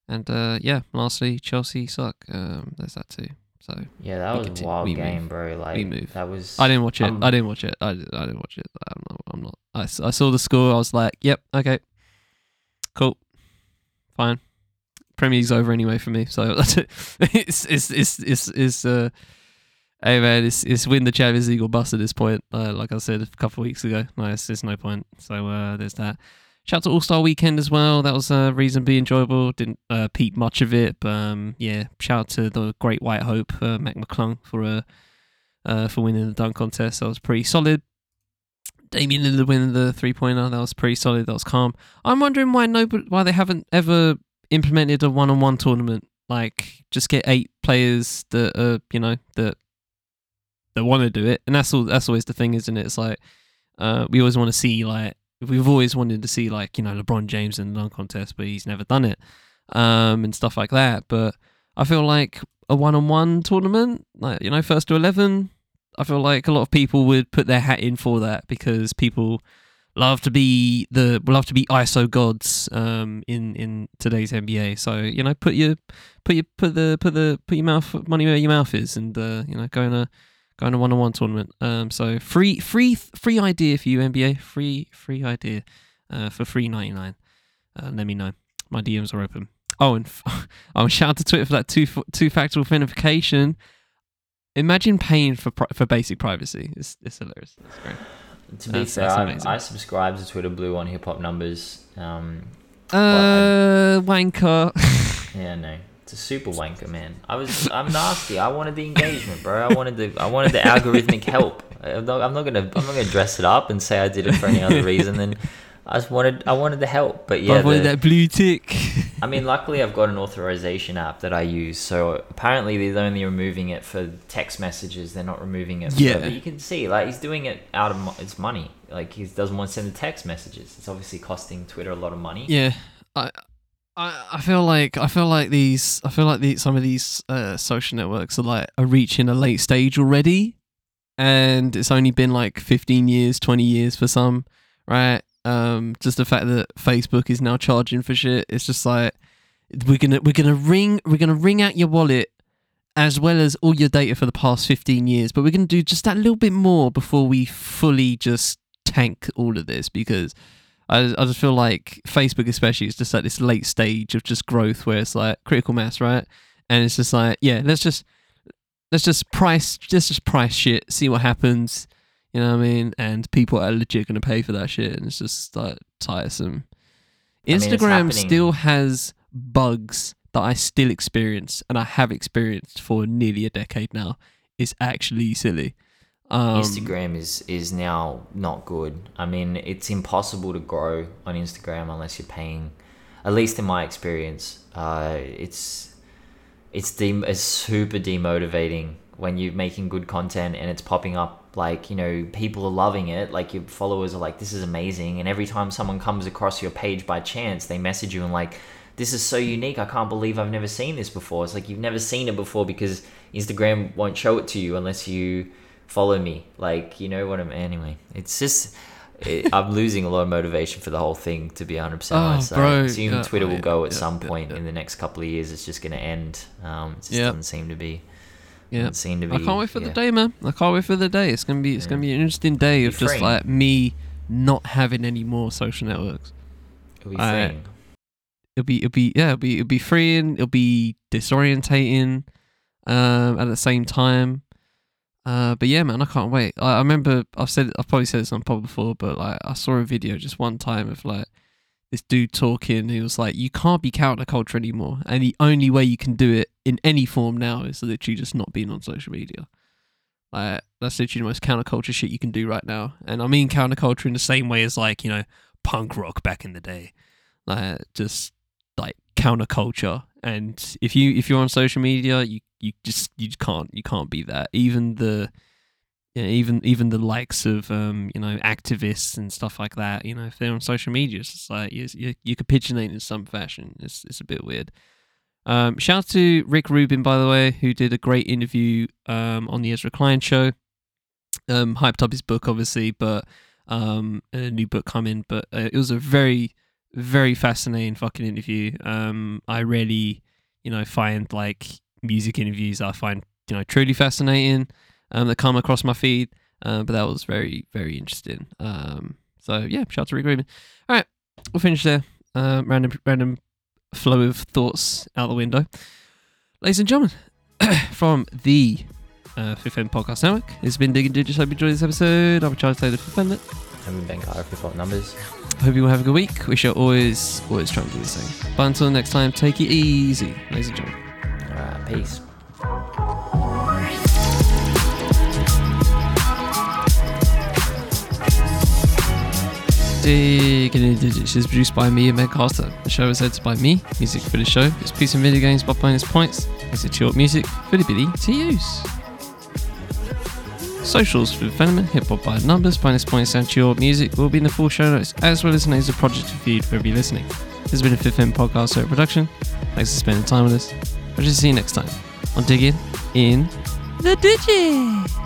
and yeah, lastly, Chelsea suck. Um, there's that too. So Yeah, that was a wild we game, move. bro. Like we move. that was. I didn't watch it. Um, I didn't watch it. I, I didn't watch it. I'm not. I'm not. I, I saw the score. I was like, yep, okay, cool, fine. Premier League's over anyway for me. So that's it. It's it's it's it's it's uh. Hey man, it's it's win the Champions League or bust at this point. Uh, like I said a couple of weeks ago, no, it's, there's no point. So uh, there's that. Shout out to All Star Weekend as well. That was uh, reasonably enjoyable. Didn't uh, peep much of it, but um, yeah. Shout out to the Great White Hope, uh, Mac McClung, for uh, uh, for winning the dunk contest. That was pretty solid. Damian Lillard winning the three pointer. That was pretty solid. That was calm. I'm wondering why nobody, why they haven't ever implemented a one on one tournament. Like just get eight players that are, you know that that want to do it, and that's all. That's always the thing, isn't it? It's like uh we always want to see like we've always wanted to see like you know LeBron James in the dunk contest, but he's never done it, um and stuff like that. But I feel like a one on one tournament, like you know first to eleven, I feel like a lot of people would put their hat in for that because people love to be the love to be ISO gods um, in in today's NBA. So you know, put your put your put the put the put your mouth money where your mouth is, and uh, you know, go in a go in a one on one tournament. Um, so free free free idea for you NBA, free free idea uh, for free ninety nine. Uh, let me know. My DMs are open. Oh, and f- oh, shout out to Twitter for that two two factor authentication. Imagine paying for pri- for basic privacy. It's, it's hilarious. It's great. To be fair, I. I subscribe to Twitter Blue on hip hop numbers. Um, Uh, wanker. yeah, no, it's a super wanker, man. I was, I'm nasty. I wanted the engagement, bro. I wanted the, I wanted the algorithmic help. I'm not, I'm not gonna, I'm not gonna dress it up and say I did it for any other reason than I just wanted, I wanted the help. But yeah, I wanted the- that blue tick. I mean, luckily I've got an authorization app that I use. So apparently they're only removing it for text messages. They're not removing it. For, Yeah. But you can see, like, he's doing it out of its money. Like, he doesn't want to send the text messages. It's obviously costing Twitter a lot of money. yeah, I, I, I feel like I feel like these. I feel like the, some of these uh, social networks are like are reaching a late stage already, and it's only been like fifteen years, twenty years for some, right? Um, just the fact that Facebook is now charging for shit. It's just like we're gonna we're gonna ring we're gonna ring out your wallet as well as all your data for the past 15 years but we're going to do just that little bit more before we fully just tank all of this because I, I just feel like facebook especially is just at this late stage of just growth where it's like critical mass right? And it's just like yeah let's just let's just price let's just price shit see what happens you know what i mean? And people are legit going to pay for that shit and it's just like tiresome. I mean, instagram still has bugs that I still experience and I have experienced for nearly a decade now. Is actually silly. Um, Instagram is is now not good. I mean, it's impossible to grow on Instagram unless you're paying. At least in my experience, uh, it's it's de- it's super demotivating when you're making good content and it's popping up like you know people are loving it like your followers are like this is amazing and every time someone comes across your page by chance they message you and like this is so unique i can't believe i've never seen this before it's like you've never seen it before because instagram won't show it to you unless you follow me like you know what i'm anyway it's just it, i'm losing a lot of motivation for the whole thing to be 100% Oh, honest bro, i assume yeah, twitter will go at yeah, some yeah, point in the next couple of years it's just going to end um it just doesn't seem to be yeah. seem to be I can't wait for the day, man. I can't wait for the day. It's gonna be it's gonna be an interesting day of just like me not having any more social networks. It'll be. It'll be it'll be yeah, it'll be it'll be freeing, it'll be disorientating um at the same time. Uh but yeah man, I can't wait. I, remember I've said I've probably said this on pod before, but like I saw a video just one time of like this dude talking he was like, You can't be counterculture anymore and the only way you can do it in any form now is literally just not being on social media. Like that's literally the most counterculture shit you can do right now. And I mean counterculture in the same way as like, you know, punk rock back in the day. Like just like counterculture. And if you if you're on social media, you, you just you can't you can't be that. Even the you know, even even the likes of um, you know activists and stuff like that, you know, if they're on social media, it's like you you, you capitulate in some fashion. It's it's a bit weird. Um, shout out to Rick Rubin, by the way, who did a great interview um, on the Ezra Klein show. Um, hyped up his book, obviously, but um, a new book coming. But uh, it was a very, very fascinating fucking interview. Um, I really, you know, find like music interviews I find you know truly fascinating. Um, that come across my feed. Uh, but that was very, very interesting. Um, so yeah, shout out to Rick. All right, we'll finish there. Um, random, random flow of thoughts out the window. Ladies and gentlemen, from the uh, Fifth End Podcast Network, it's been Digging Digits. Hope you enjoyed this episode. I'm Charles Taylor Fifth Fender. I'm in Bengala for fault numbers. Hope you all have a good week. We shall always, always try and do the same. But until next time, take it easy, ladies and gentlemen. Alright, peace. Digging in Digits is produced by me and Meg Carter. The show is edited by me. Music for the show is Peace and Video Games by Bonus Points. It's a short music for the Billy to use. Socials for Phenomenon, Hip Hop by Numbers, Bonus Points, and Your Music will be in the full show notes, as well as the names of project feed wherever you're listening. This has been a Fifth M Podcast Show production. Thanks for spending time with us. I'll just see you next time on Digging in the Digits.